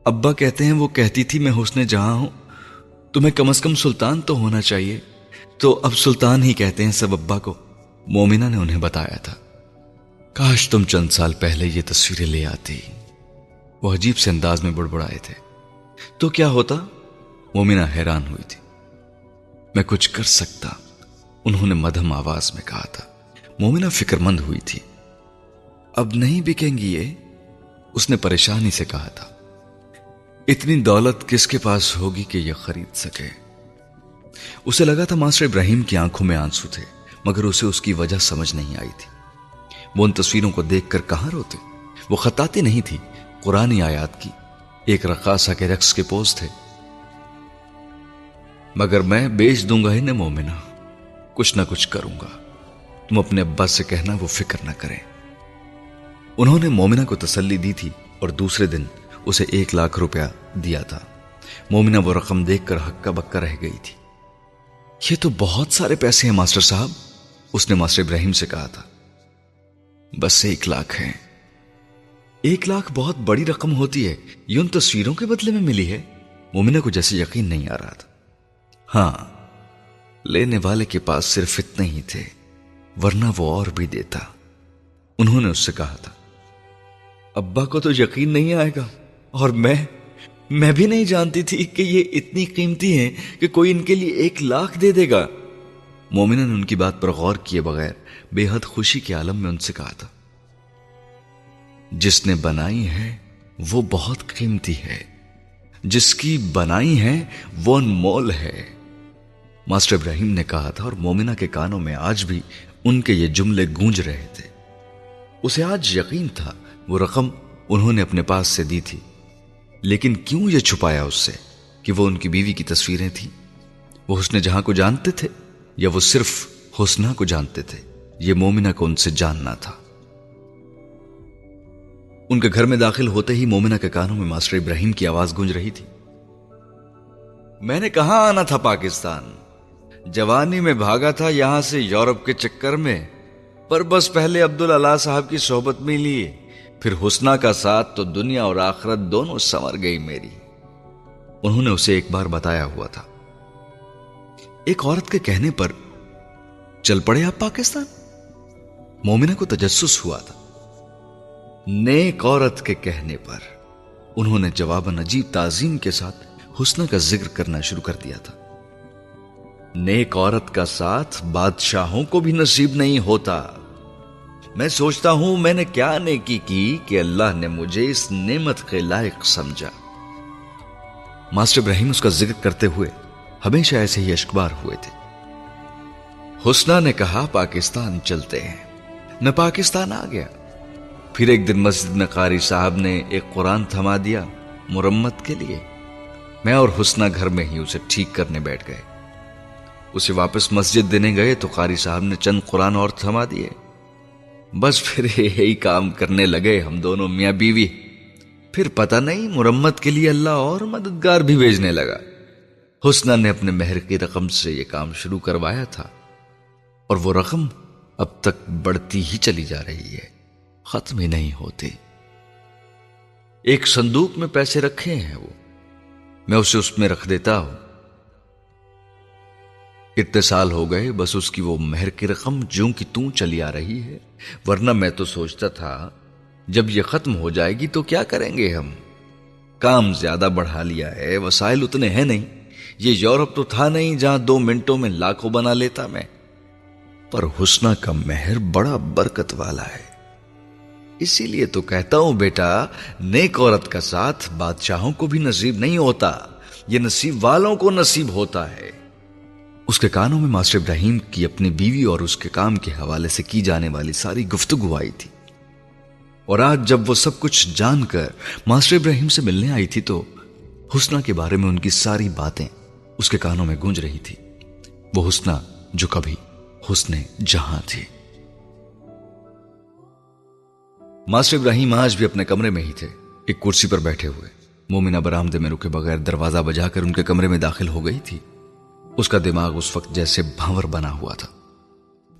ابا کہتے ہیں وہ کہتی تھی، میں حسن جہاں ہوں تمہیں کم از کم سلطان تو ہونا چاہیے۔ تو اب سلطان ہی کہتے ہیں سب ابا کو۔ مومنہ نے انہیں بتایا تھا۔ کاش تم چند سال پہلے یہ تصویریں لے آتی۔ وہ عجیب سے انداز میں بڑبڑائے تھے۔ تو کیا ہوتا؟ مومنہ حیران ہوئی تھی۔ میں کچھ کر سکتا، انہوں نے مدھم آواز میں کہا تھا۔ مومنہ فکر مند ہوئی تھی۔ اب نہیں بکیں گی یہ؟ اس نے پریشانی سے کہا تھا۔ اتنی دولت کس کے پاس ہوگی کہ یہ خرید سکے؟ اسے لگا تھا ماسٹر ابراہیم کی آنکھوں میں آنسو تھے، مگر اسے اس کی وجہ سمجھ نہیں آئی تھی۔ وہ ان تصویروں کو دیکھ کر کہاں روتے؟ وہ خطاتی نہیں تھی، قرآن آیات کی۔ ایک رقاصہ کے رقص کے پوز تھے۔ مگر میں بیچ دوں گا ہی نہ مومنہ، کچھ نہ کچھ کروں گا۔ تم اپنے ابا سے کہنا وہ فکر نہ کریں۔ انہوں نے مومنہ کو تسلی دی تھی اور دوسرے دن اسے ایک لاکھ روپیہ دیا تھا۔ مومنہ وہ رقم دیکھ کر ہکا بکا رہ گئی تھی۔ یہ تو بہت سارے پیسے ہیں، ماسٹر صاحب، اس نے ماسٹر ابراہیم سے کہا تھا۔ بس ایک لاکھ ہے ایک لاکھ بہت بڑی رقم ہوتی ہے یہ ان تصویروں کے بدلے میں ملی ہے۔ مومنہ کو جیسے یقین نہیں آ رہا تھا۔ ہاں لینے والے کے پاس صرف اتنے ہی تھے، ورنہ وہ اور بھی دیتا۔ انہوں نے اس سے کہا تھا، ابا کو تو یقین نہیں آئے گا۔ اور میں میں بھی نہیں جانتی تھی کہ یہ اتنی قیمتی ہیں کہ کوئی ان کے لیے ایک لاکھ دے دے گا۔ مومنہ نے ان کی بات پر غور کیے بغیر بے حد خوشی کے عالم میں ان سے کہا تھا، جس نے بنائی ہے، وہ بہت قیمتی ہے۔ جس کی بنائی ہے، وہ انمول ہے۔ ماسٹر ابراہیم نے کہا تھا اور مومنہ کے کانوں میں آج بھی ان کے یہ جملے گونج رہے تھے۔ اسے آج یقین تھا، وہ رقم انہوں نے اپنے پاس سے دی تھی۔ لیکن کیوں یہ چھپایا اس سے کہ وہ ان کی بیوی کی تصویریں تھیں؟ وہ حسن جہاں کو جانتے تھے یا وہ صرف حسنہ کو جانتے تھے؟ یہ مومنہ کو ان سے جاننا تھا۔ ان کے گھر میں داخل ہوتے ہی مومنہ کے کانوں میں ماسٹر ابراہیم کی آواز گونج رہی تھی۔ میں نے کہاں آنا تھا پاکستان؟ جوانی میں بھاگا تھا یہاں سے یورپ کے چکر میں، پر بس پہلے عبد اللہ صاحب کی صحبت میں لیے، پھر حسنہ کا ساتھ تو دنیا اور آخرت دونوں سمر گئی میری۔ انہوں نے اسے ایک بار بتایا ہوا تھا۔ ایک عورت کے کہنے پر چل پڑے آپ پاکستان؟ مومنہ کو تجسس ہوا تھا۔ نیک عورت کے کہنے پر انہوں نے جواب عجیب تعظیم کے ساتھ حسنہ کا ذکر کرنا شروع کر دیا تھا۔ نیک عورت کا ساتھ بادشاہوں کو بھی نصیب نہیں ہوتا۔ میں سوچتا ہوں میں نے کیا نیکی کی کہ اللہ نے مجھے اس نعمت کے لائق سمجھا۔ ماسٹر ابراہیم اس کا ذکر کرتے ہوئے ہمیشہ ایسے ہی اشکبار ہوئے تھے۔ حسنہ نے کہا، پاکستان چلتے ہیں۔ میں پاکستان آ گیا۔ پھر ایک دن مسجد میں قاری صاحب نے ایک قرآن تھما دیا مرمت کے لیے۔ میں اور حسنہ گھر میں ہی اسے ٹھیک کرنے بیٹھ گئے۔ اسے واپس مسجد دینے گئے تو قاری صاحب نے چند قرآن اور تھما دیے۔ بس پھر *laughs* یہی کام کرنے لگے ہم دونوں میاں بیوی۔ پھر پتہ نہیں مرمت کے لیے اللہ اور مددگار بھی بھیجنے لگا۔ حسنہ نے اپنے مہر کی رقم سے یہ کام شروع کروایا تھا۔ اور وہ رقم اب تک بڑھتی ہی چلی جا رہی ہے۔ ختم ہی نہیں ہوتی۔ ایک صندوق میں پیسے رکھے ہیں وہ۔ میں اسے اس میں رکھ دیتا ہوں۔ اتنے سال ہو گئے، بس اس کی وہ مہر کی رقم جو کی توں چلی آ رہی ہے۔ ورنہ میں تو سوچتا تھا، جب یہ ختم ہو جائے گی تو کیا کریں گے ہم؟ کام زیادہ بڑھا لیا ہے، وسائل اتنے ہیں نہیں۔ یہ یورپ تو تھا نہیں جہاں دو منٹوں میں لاکھوں بنا لیتا میں۔ پر حسنہ کا مہر بڑا برکت والا ہے۔ اسی لیے تو کہتا ہوں بیٹا، نیک عورت کا ساتھ بادشاہوں کو بھی نصیب نہیں ہوتا، یہ نصیب والوں کو نصیب ہوتا ہے۔ اس کے کانوں میں ماسٹر ابراہیم کی اپنی بیوی اور اس کے کام کے حوالے سے کی جانے والی ساری گفتگو آئی تھی۔ اور آج جب وہ سب کچھ جان کر ماسٹر ابراہیم سے ملنے آئی تھی تو حسنہ کے بارے میں ان کی ساری باتیں اس کے کانوں میں گونج رہی تھی۔ وہ حسنہ جو کبھی حسن جہاں تھی۔ ماسٹر ابراہیم آج بھی اپنے کمرے میں ہی تھے۔ ایک کرسی پر بیٹھے ہوئے۔ مومنہ برامدے میں رکے بغیر دروازہ بجا کر ان کے کمرے میں داخل ہو گئی تھی۔ اس کا دماغ اس وقت جیسے بھنور بنا ہوا تھا۔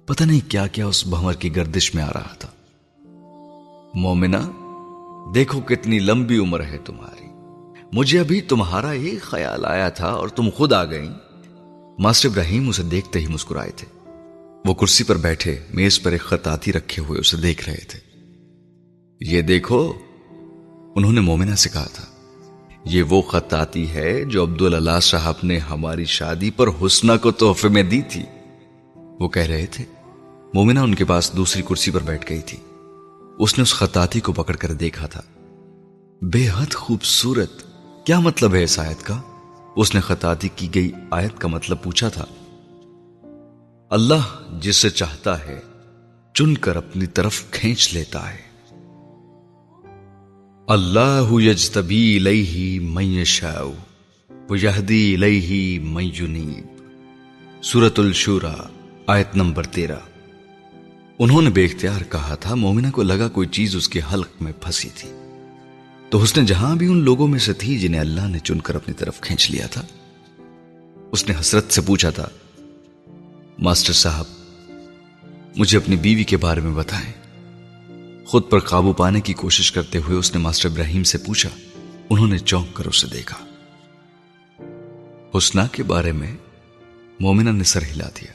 پتہ نہیں کیا کیا اس بھنور کی گردش میں آ رہا تھا۔ مومنہ، دیکھو کتنی لمبی عمر ہے تمہاری۔ مجھے ابھی تمہارا ایک خیال آیا تھا اور تم خود آ گئی ماسٹر ابراہیم اسے دیکھتے ہی مسکرائے تھے۔ وہ کرسی پر بیٹھے، میز پر ایک خطاطی رکھے ہوئے اسے دیکھ رہے تھے۔ یہ دیکھو، انہوں نے مومنہ سے کہا تھا۔ یہ وہ خطاطی ہے جو عبداللہ صاحب نے ہماری شادی پر حسنہ کو تحفے میں دی تھی۔ وہ کہہ رہے تھے، مومنہ ان کے پاس دوسری کرسی پر بیٹھ گئی تھی۔ اس نے اس خطاطی کو پکڑ کر دیکھا تھا۔ بے حد خوبصورت، کیا مطلب ہے اس آیت کا؟ اس نے خطاطی کی گئی آیت کا مطلب پوچھا تھا۔ اللہ جسے چاہتا ہے، چن کر اپنی طرف کھینچ لیتا ہے۔ اللہ یجتبی لئی میں شاؤ یہدی لئی میں یونیب سورت الشورا، آیت نمبر تیرہ۔ انہوں نے بے اختیار کہا تھا، مومنہ کو لگا کوئی چیز اس کے حلق میں پھنسی تھی۔ تو اس نے جہاں بھی ان لوگوں میں سے تھی جنہیں اللہ نے چن کر اپنی طرف کھینچ لیا تھا۔ اس نے حسرت سے پوچھا تھا، ماسٹر صاحب، مجھے اپنی بیوی کے بارے میں بتائیں۔ خود پر قابو پانے کی کوشش کرتے ہوئے اس نے ماسٹر ابراہیم سے پوچھا، انہوں نے چونک کر اسے دیکھا۔ حسنا کے بارے میں مومنہ نے سر ہلا دیا۔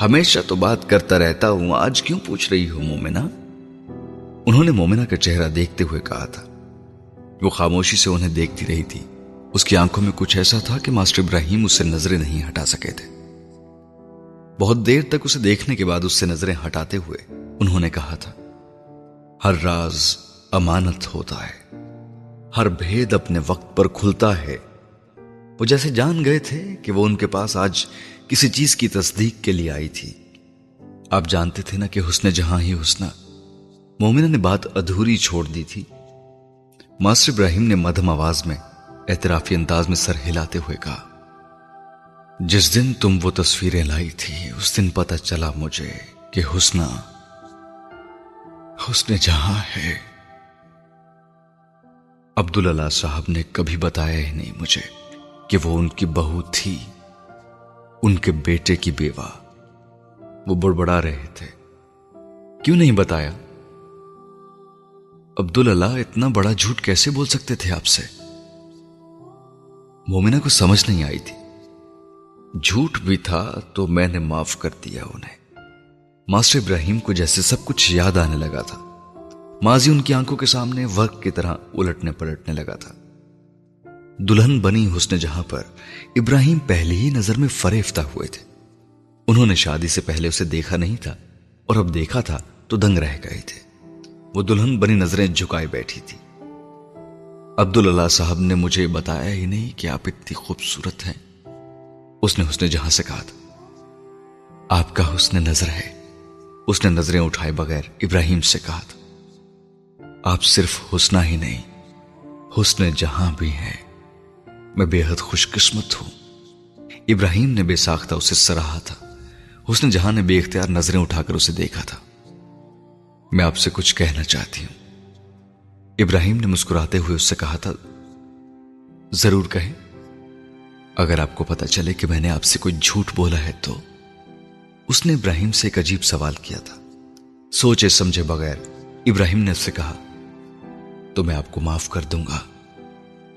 ہمیشہ تو بات کرتا رہتا ہوں، آج کیوں پوچھ رہی ہوں مومنہ؟ انہوں نے مومنہ کا چہرہ دیکھتے ہوئے کہا تھا۔ وہ خاموشی سے انہیں دیکھتی رہی تھی۔ اس کی آنکھوں میں کچھ ایسا تھا کہ ماسٹر ابراہیم اس سے نظریں نہیں ہٹا سکے تھے۔ بہت دیر تک اسے دیکھنے کے بعد اس سے نظریں ہٹاتے ہوئے انہوں نے کہا تھا ہر راز امانت ہوتا ہے۔ ہر بھید اپنے وقت پر کھلتا ہے۔ وہ جیسے جان گئے تھے کہ وہ ان کے پاس آج کسی چیز کی تصدیق کے لیے آئی تھی۔ آپ جانتے تھے نا کہ حسن جہاں ہی حسنہ۔ مومنہ نے بات ادھوری چھوڑ دی تھی۔ ماسٹر ابراہیم نے مدھم آواز میں اعترافی انداز میں سر ہلاتے ہوئے کہا، جس دن تم وہ تصویریں لائی تھی، اس دن پتہ چلا مجھے کہ حسنہ حسن جہاں ہے۔ عبداللہ صاحب نے کبھی بتایا ہی نہیں مجھے کہ وہ ان کی بہو تھی۔ ان کے بیٹے کی بیوہ۔ وہ بڑبڑا رہے تھے۔ کیوں نہیں بتایا؟ عبداللہ اتنا بڑا جھوٹ کیسے بول سکتے تھے آپ سے؟ مومنہ کو سمجھ نہیں آئی تھی۔ جھوٹ بھی تھا تو میں نے معاف کر دیا انہیں۔ ماسٹر ابراہیم کو جیسے سب کچھ یاد آنے لگا تھا۔ ماضی ان کی آنکھوں کے سامنے ورق کی طرح الٹنے پلٹنے لگا تھا۔ دلہن بنی حسن جہاں پر ابراہیم پہلے ہی نظر میں فریفتہ ہوئے تھے۔ انہوں نے شادی سے پہلے اسے دیکھا نہیں تھا اور اب دیکھا تھا تو دنگ رہ گئے تھے۔ وہ دلہن بنی نظریں جھکائے بیٹھی تھی۔ عبداللہ صاحب نے مجھے بتایا ہی نہیں کہ آپ اتنی خوبصورت ہیں۔ اس نے حسن جہاں سے کہا تھا، آپ کا حسن نظر ہے۔ اس نے نظریں اٹھائے بغیر ابراہیم سے کہا تھا، آپ صرف حسنہ ہی نہیں، حسن جہاں بھی ہیں میں بے حد خوش قسمت ہوں۔ ابراہیم نے بے ساختہ اسے سراہا تھا۔ حسن جہاں نے بے اختیار نظریں اٹھا کر اسے دیکھا تھا۔ میں آپ سے کچھ کہنا چاہتی ہوں۔ ابراہیم نے مسکراتے ہوئے اس سے کہا تھا، ضرور کہیں۔ اگر آپ کو پتا چلے کہ میں نے آپ سے کوئی جھوٹ بولا ہے تو اس نے ابراہیم سے ایک عجیب سوال کیا تھا۔ سوچے سمجھے بغیر ابراہیم نے اس سے کہا، تو میں آپ کو معاف کر دوں گا،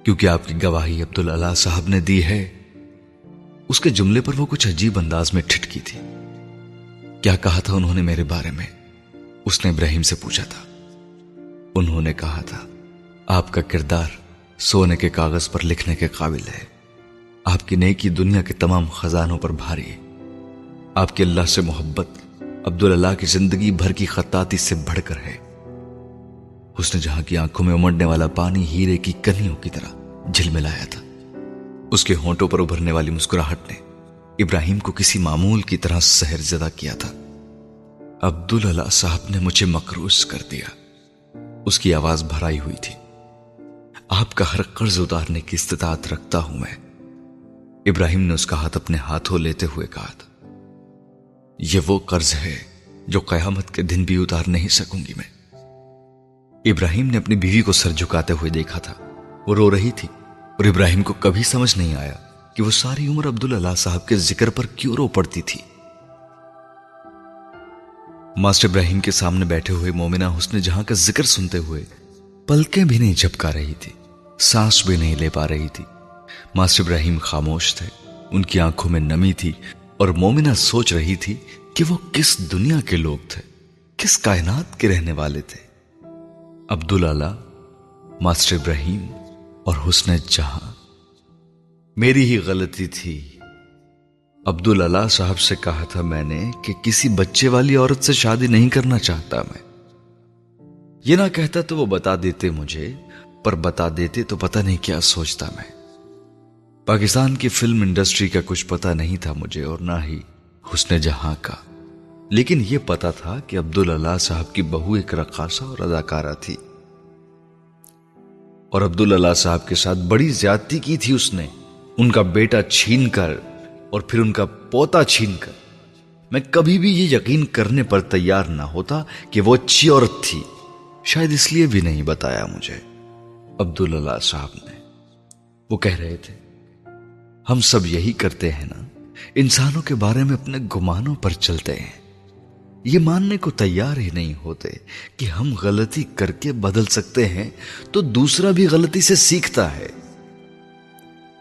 کیونکہ آپ کی گواہی عبداللہ صاحب نے دی ہے۔ اس کے جملے پر وہ کچھ عجیب انداز میں ٹھٹکی تھی۔ کیا کہا تھا انہوں نے میرے بارے میں؟ اس نے ابراہیم سے پوچھا تھا۔ انہوں نے کہا تھا، آپ کا کردار سونے کے کاغذ پر لکھنے کے قابل ہے۔ آپ کی نیکی دنیا کے تمام خزانوں پر بھاری ہے۔ آپ کے اللہ سے محبت عبداللہ کی زندگی بھر کی خطاطی سے بڑھ کر ہے۔ اس نے جہاں کی آنکھوں میں امڑنے والا پانی ہیرے کی کنیوں کی طرح جھل ملایا تھا۔ اس کے ہونٹوں پر ابھرنے والی مسکراہٹ نے ابراہیم کو کسی معمول کی طرح سہر زدہ کیا تھا۔ عبداللہ صاحب نے مجھے مکروس کر دیا۔ اس کی آواز بھرائی ہوئی تھی۔ آپ کا ہر قرض اتارنے کی استطاعت رکھتا ہوں میں۔ ابراہیم نے اس کا ہاتھ اپنے ہاتھوں لیتے ہوئے کہا تھا۔ یہ وہ قرض ہے جو قیامت کے دن بھی اتار نہیں سکوں گی میں۔ ابراہیم نے اپنی بیوی کو سر جھکاتے ہوئے دیکھا تھا۔ وہ رو رہی تھی اور ابراہیم کو کبھی سمجھ نہیں آیا کہ وہ ساری عمر عبداللہ صاحب کے ذکر پر کیوں رو پڑتی تھی۔ ماسٹر ابراہیم کے سامنے بیٹھے ہوئے مومنہ حسن جہاں کا ذکر سنتے ہوئے پلکیں بھی نہیں جھپکا رہی تھی، سانس بھی نہیں لے پا رہی تھی۔ ماسٹر ابراہیم خاموش تھے، ان کی آنکھوں میں نمی تھی اور مومنہ سوچ رہی تھی کہ وہ کس دنیا کے لوگ تھے، کس کائنات کے رہنے والے تھے۔ عبداللہ، ماسٹر ابراہیم اور حسن جہاں۔ میری ہی غلطی تھی۔ عبداللہ صاحب سے کہا تھا میں نے کہ کسی بچے والی عورت سے شادی نہیں کرنا چاہتا میں۔ یہ نہ کہتا تو وہ بتا دیتے مجھے، پر بتا دیتے تو پتہ نہیں کیا سوچتا میں۔ پاکستان کی فلم انڈسٹری کا کچھ پتا نہیں تھا مجھے اور نہ ہی حسن جہاں کا۔ لیکن یہ پتا تھا کہ عبداللہ صاحب کی بہو ایک رقاصہ اور اداکارہ تھی۔ اور عبداللہ صاحب کے ساتھ بڑی زیادتی کی تھی اس نے۔ ان کا بیٹا چھین کر اور پھر ان کا پوتا چھین کر۔ میں کبھی بھی یہ یقین کرنے پر تیار نہ ہوتا کہ وہ اچھی عورت تھی۔ شاید اس لیے بھی نہیں بتایا مجھے۔ عبداللہ صاحب نے۔ وہ کہہ رہے تھے ہم سب یہی کرتے ہیں نا۔ انسانوں کے بارے میں اپنے گمانوں پر چلتے ہیں۔ یہ ماننے کو تیار ہی نہیں ہوتے کہ ہم غلطی کر کے بدل سکتے ہیں تو دوسرا بھی غلطی سے سیکھتا ہے۔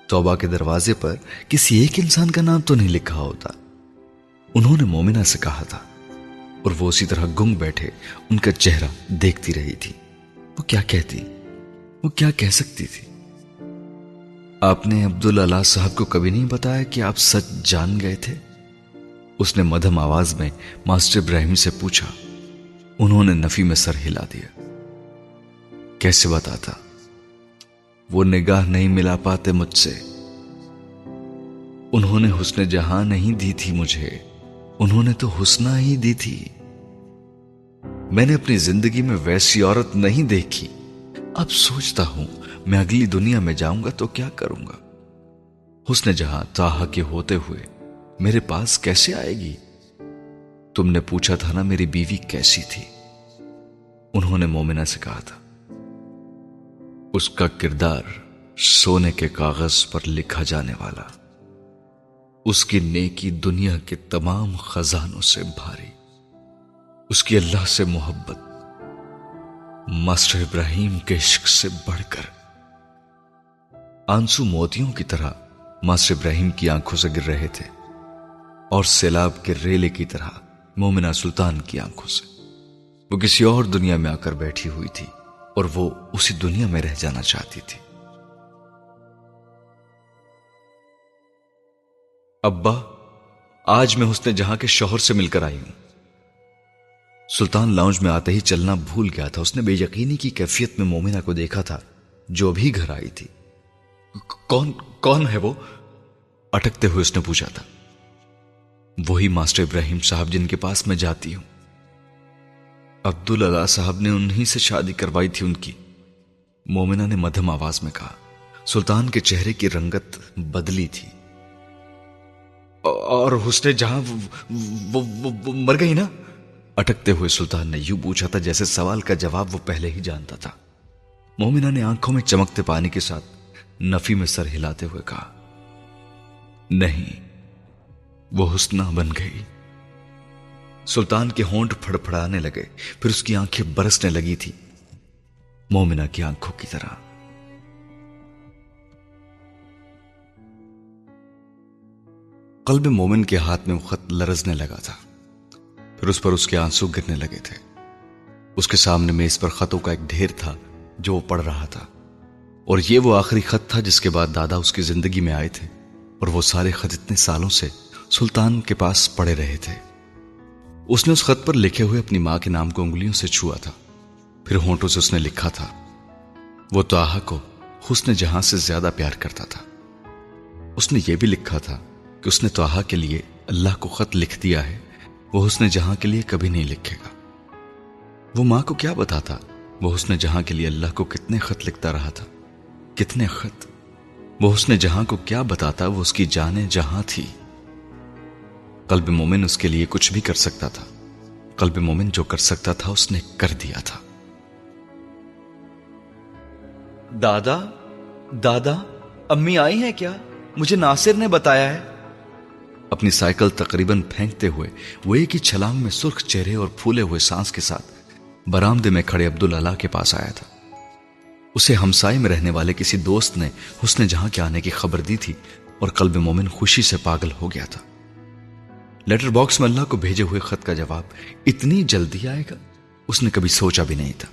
توبہ کے دروازے پر کسی ایک انسان کا نام تو نہیں لکھا ہوتا۔ انہوں نے مومنہ سے کہا تھا اور وہ اسی طرح گنگ بیٹھے ان کا چہرہ دیکھتی رہی تھی۔ وہ کیا کہتی؟ وہ کیا کہہ سکتی تھی؟ آپ نے عبداللہ صاحب کو کبھی نہیں بتایا کہ آپ سچ جان گئے تھے؟ اس نے مدھم آواز میں ماسٹر ابراہیم سے پوچھا، انہوں نے نفی میں سر ہلا دیا۔ کیسے بتاتا وہ نگاہ نہیں ملا پاتے مجھ سے۔ انہوں نے حسن جہاں نہیں دی تھی مجھے، انہوں نے تو حسنہ ہی دی تھی۔ میں نے اپنی زندگی میں ویسی عورت نہیں دیکھی۔ اب سوچتا ہوں میں اگلی دنیا میں جاؤں گا تو کیا کروں گا؟ حسن جہاں تاہا کے ہوتے ہوئے میرے پاس کیسے آئے گی؟ تم نے پوچھا تھا نا میری بیوی کیسی تھی؟ انہوں نے مومنہ سے کہا تھا، اس کا کردار سونے کے کاغذ پر لکھا جانے والا، اس کی نیکی دنیا کے تمام خزانوں سے بھاری، اس کی اللہ سے محبت، ماسٹر ابراہیم کے عشق سے بڑھ کر آنسو موتیوں کی طرح ماسٹر ابراہیم کی آنکھوں سے گر رہے تھے اور سیلاب کے ریلے کی طرح مومنہ سلطان کی آنکھوں سے۔ وہ کسی اور دنیا میں آ کر بیٹھی ہوئی تھی اور وہ اسی دنیا میں رہ جانا چاہتی تھی۔ ابا، آج میں حسن جہاں کے شوہر سے مل کر آئی ہوں۔ سلطان لاؤنج میں آتے ہی چلنا بھول گیا تھا۔ اس نے بے یقینی کی کیفیت میں مومنہ کو دیکھا تھا جو بھی گھر آئی تھی۔ کون کون ہے وہ؟ اٹکتے ہوئے اس نے پوچھا تھا۔ وہی ماسٹر ابراہیم صاحب جن کے پاس میں جاتی ہوں۔ عبداللہ صاحب نے انہی سے شادی کروائی تھی ان کی۔ مومنہ نے مدھم آواز میں کہا سلطان کے چہرے کی رنگت بدلی تھی۔ اور حسن جہاں وہ, وہ, وہ مر گئی نا؟ اٹکتے ہوئے سلطان نے یوں پوچھا تھا جیسے سوال کا جواب وہ پہلے ہی جانتا تھا۔ مومنہ نے آنکھوں میں چمکتے پانی کے ساتھ نفی میں سر ہلاتے ہوئے کہا، نہیں، وہ حسنہ بن گئی۔ سلطان کے ہونٹ پھڑ پھڑانے لگے، پھر اس کی آنکھیں برسنے لگی تھی مومنہ کی آنکھوں کی طرح۔ قلب مومن کے ہاتھ میں وہ خط لرزنے لگا تھا۔ پھر اس پر اس کے آنسو گرنے لگے تھے۔ اس کے سامنے میز پر خطوں کا ایک ڈھیر تھا جو وہ پڑھ رہا تھا۔ اور یہ وہ آخری خط تھا جس کے بعد دادا اس کی زندگی میں آئے تھے اور وہ سارے خط اتنے سالوں سے سلطان کے پاس پڑے رہے تھے۔ اس نے اس خط پر لکھے ہوئے اپنی ماں کے نام کو انگلیوں سے چھوا تھا۔ پھر ہونٹوں سے اس نے لکھا تھا۔ وہ تو کو حسن جہاں سے زیادہ پیار کرتا تھا۔ اس نے یہ بھی لکھا تھا کہ اس نے تو کے لیے اللہ کو خط لکھ دیا ہے۔ وہ حسن جہاں کے لیے کبھی نہیں لکھے گا۔ وہ ماں کو کیا بتاتا؟ وہ حسن جہاں کے لیے اللہ کو کتنے خط لکھتا رہا تھا۔ کتنے خط۔ وہ حسن جہاں کو کیا بتاتا وہ اس کی جانے جہاں تھی۔ قلب مومن اس کے لیے کچھ بھی کر سکتا تھا۔ قلب مومن جو کر سکتا تھا اس نے کر دیا تھا۔ دادا دادا امی آئی ہیں کیا؟ مجھے ناصر نے بتایا ہے۔ اپنی سائیکل تقریباً پھینکتے ہوئے وہ ایک ہی چھلانگ میں سرخ چہرے اور پھولے ہوئے سانس کے ساتھ برامدے میں کھڑے عبد اللہ کے پاس آیا تھا۔ اسے ہمسائے میں رہنے والے کسی دوست نے حسن جہاں کے آنے کی خبر دی تھی اور قلب مومن خوشی سے پاگل ہو گیا تھا۔ لیٹر باکس میں اللہ کو بھیجے ہوئے خط کا جواب اتنی جلدی آئے گا، اس نے کبھی سوچا بھی نہیں تھا۔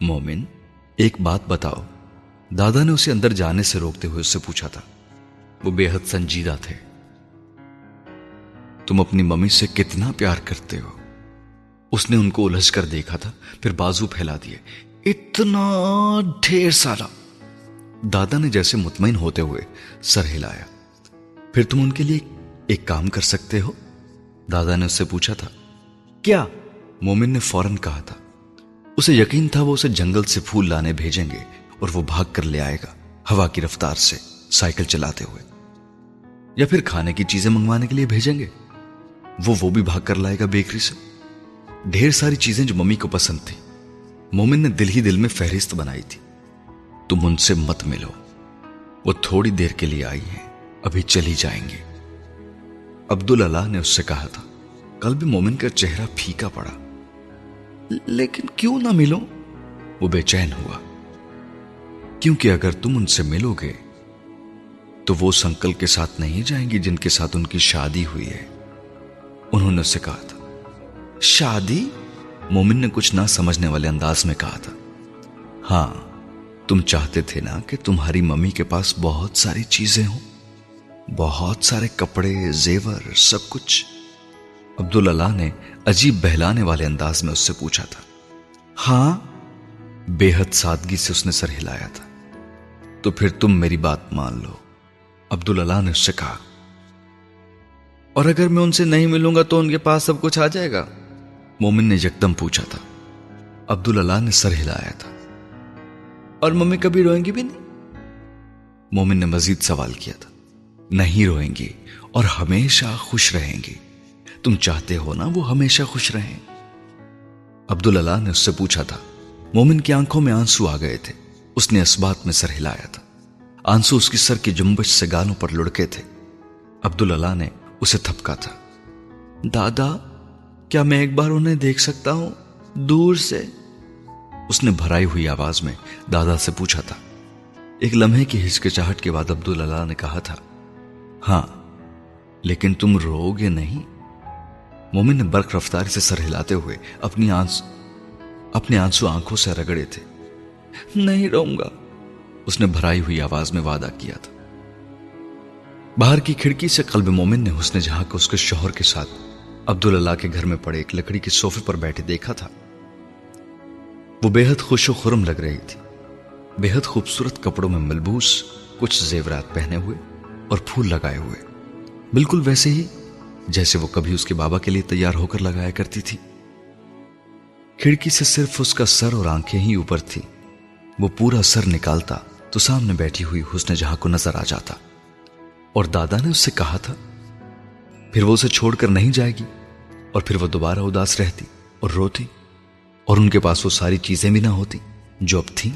مومن، ایک بات بتاؤ۔ دادا نے اسے اندر جانے سے روکتے ہوئے اس سے پوچھا تھا۔ وہ بے حد سنجیدہ تھے۔ تم اپنی ممی سے کتنا پیار کرتے ہو۔ اس نے ان کو الجھ کر دیکھا تھا، پھر بازو پھیلا دیے۔ اتنا ڈھیر سارا۔ دادا نے جیسے مطمئن ہوتے ہوئے سر ہلایا۔ پھر تم ان کے لیے ایک کام کر سکتے ہو؟ دادا نے اس سے پوچھا تھا۔ کیا؟ مومن نے فوراً کہا تھا۔ اسے یقین تھا وہ اسے جنگل سے پھول لانے بھیجیں گے اور وہ بھاگ کر لے آئے گا ہوا کی رفتار سے سائیکل چلاتے ہوئے۔ یا پھر کھانے کی چیزیں منگوانے کے لیے بھیجیں گے؟ وہ وہ بھی بھاگ کر لائے گا بیکری سے۔ ڈھیر ساری چیزیں جو ممی کو پسند تھی مومن نے دل ہی دل میں فہرست بنائی تھی۔ تم ان سے مت ملو۔ وہ تھوڑی دیر کے لیے آئی ہیں، ابھی چلی جائیں گے۔ عبد اللہ نے اس سے کہا تھا، کل بھی مومن کا چہرہ پھیکا پڑا۔ لیکن کیوں نہ ملو؟ وہ بے چین ہوا۔ کیونکہ اگر تم ان سے ملو گے، تو وہ سنکل کے ساتھ نہیں جائیں گی جن کے ساتھ ان کی شادی ہوئی ہے۔ انہوں نے اسے کہا تھا، شادی؟ مومن نے کچھ نہ سمجھنے والے انداز میں کہا تھا۔ ہاں تم چاہتے تھے نا کہ تمہاری ممی کے پاس بہت ساری چیزیں ہوں۔ بہت سارے کپڑے، زیور، سب کچھ۔ عبد اللہ نے عجیب بہلانے والے انداز میں اس سے پوچھا تھا۔ ہاں بے حد سادگی سے اس نے سر ہلایا تھا۔ تو پھر تم میری بات مان لو۔ عبد اللہ نے اس سے کہا۔ اور اگر میں ان سے نہیں ملوں گا تو ان کے پاس سب کچھ آ جائے گا۔ مومن نے یکدم پوچھا تھا عبد اللہ نے سر ہلایا تھا۔ اور ممی کبھی روئیں گی بھی نہیں؟ مومن نے مزید سوال کیا تھا۔ نہیں روئیں گی اور ہمیشہ خوش رہیں گی۔ تم چاہتے ہو نا وہ ہمیشہ خوش رہیں؟ عبد اللہ نے اس سے پوچھا تھا۔ مومن کی آنکھوں میں آنسو آ گئے تھے۔ اس نے اس بات میں سر ہلایا تھا۔ آنسو اس کی سر کی جنبش سے گالوں پر لڑکے تھے۔ عبد اللہ نے اسے تھپکا تھا۔ دادا کیا میں ایک بار انہیں دیکھ سکتا ہوں؟ دور سے۔ اس نے بھرائی ہوئی آواز میں دادا سے پوچھا تھا۔ ایک لمحے کی ہچکچاہٹ کے بعد عبد اللہ نے کہا تھا ہاں لیکن تم رو گے نہیں؟ مومن نے برق رفتاری سے سر ہلاتے ہوئے اپنی آنس، اپنے آنسو آنکھوں سے رگڑے تھے۔ نہیں رہوں گا۔ اس نے بھرائی ہوئی آواز میں وعدہ کیا تھا۔ باہر کی کھڑکی سے قلب مومن نے حسن جہاں کو اس کے شوہر کے ساتھ عبد اللہ کے گھر میں پڑے ایک لکڑی کے صوفے پر بیٹھے دیکھا تھا۔ وہ بے حد خوش و خرم لگ رہی تھی۔ بے حد خوبصورت کپڑوں میں ملبوس، کچھ زیورات پہنے ہوئے اور پھول لگائے ہوئے۔ بالکل ویسے ہی جیسے وہ کبھی اس کے بابا کے لیے تیار ہو کر لگایا کرتی تھی۔ کھڑکی سے صرف اس کا سر اور آنکھیں ہی اوپر تھی وہ پورا سر نکالتا تو سامنے بیٹھی ہوئی حسن جہاں کو نظر آ جاتا۔ اور دادا نے اس سے کہا تھا پھر وہ اسے چھوڑ کر نہیں جائے گی۔ اور پھر وہ دوبارہ اداس رہتی اور روتی اور ان کے پاس وہ ساری چیزیں بھی نہ ہوتی جو اب تھیں۔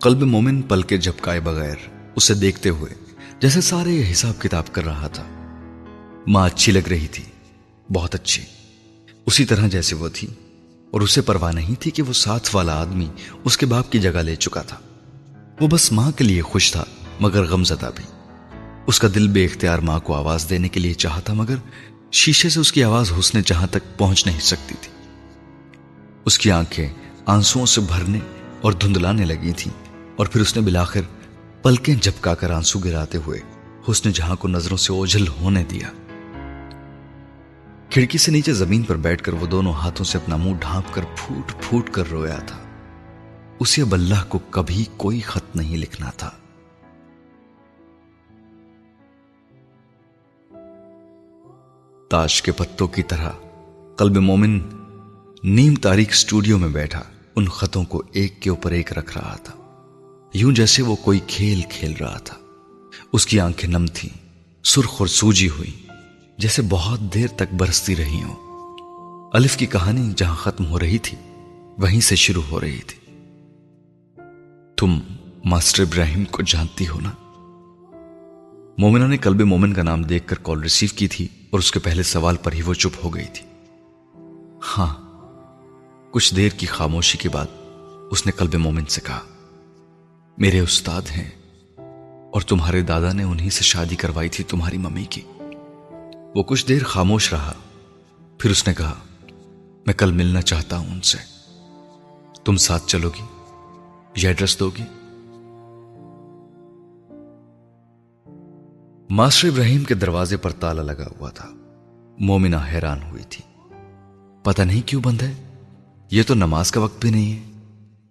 قلب مومن پل کے جھپکائے بغیر اسے دیکھتے ہوئے جیسے سارے حساب کتاب کر رہا تھا۔ ماں اچھی لگ رہی تھی، بہت اچھی، اسی طرح جیسے وہ تھی۔ اور اسے پرواہ نہیں تھی کہ وہ ساتھ والا آدمی اس کے باپ کی جگہ لے چکا تھا۔ وہ بس ماں کے لیے خوش تھا، مگر غمزدہ بھی۔ اس کا دل بے اختیار ماں کو آواز دینے کے لیے چاہتا مگر شیشے سے اس کی آواز حسن جہاں تک پہنچ نہیں سکتی تھی۔ اس کی آنکھیں آنسو سے بھرنے اور دھندلانے لگی تھیں اور پھر اس نے بلاخر پلکیں جھپکا کر آنسو گراتے ہوئے حسن جہاں کو نظروں سے اوجھل ہونے دیا۔ کھڑکی سے نیچے زمین پر بیٹھ کر وہ دونوں ہاتھوں سے اپنا منہ ڈھانپ کر پھوٹ پھوٹ کر رویا تھا۔ اسے اب اللہ کو کبھی کوئی خط نہیں لکھنا تھا۔ تاش کے پتوں کی طرح قلب مومن نیم تاریخ اسٹوڈیو میں بیٹھا، ان خطوں کو ایک کے اوپر ایک رکھ رہا تھا۔ یوں جیسے وہ کوئی کھیل کھیل رہا تھا۔ اس کی آنکھیں نم تھیں، سرخ اور سوجی ہوئی جیسے بہت دیر تک برستی رہی ہوں۔ الف کی کہانی جہاں ختم ہو رہی تھی، وہیں سے شروع ہو رہی تھی۔ تم ماسٹر ابراہیم کو جانتی ہو نا؟ مومنہ نے کلب مومن کا نام دیکھ کر کال ریسیو کی تھی۔ اور اس کے پہلے سوال پر ہی وہ چپ ہو گئی تھی۔ ہاں کچھ دیر کی خاموشی کے بعد اس نے قلب مومن سے کہا، میرے استاد ہیں اور تمہارے دادا نے انہی سے شادی کروائی تھی تمہاری ممی کی۔ وہ کچھ دیر خاموش رہا، پھر اس نے کہا، میں کل ملنا چاہتا ہوں ان سے۔ تم ساتھ چلو گی، یہ ایڈریس دو گی۔ ماسٹر ابراہیم کے دروازے پر تالا لگا ہوا تھا۔ مومنہ حیران ہوئی تھی۔ پتہ نہیں کیوں بند ہے؟ یہ تو نماز کا وقت بھی نہیں ہے۔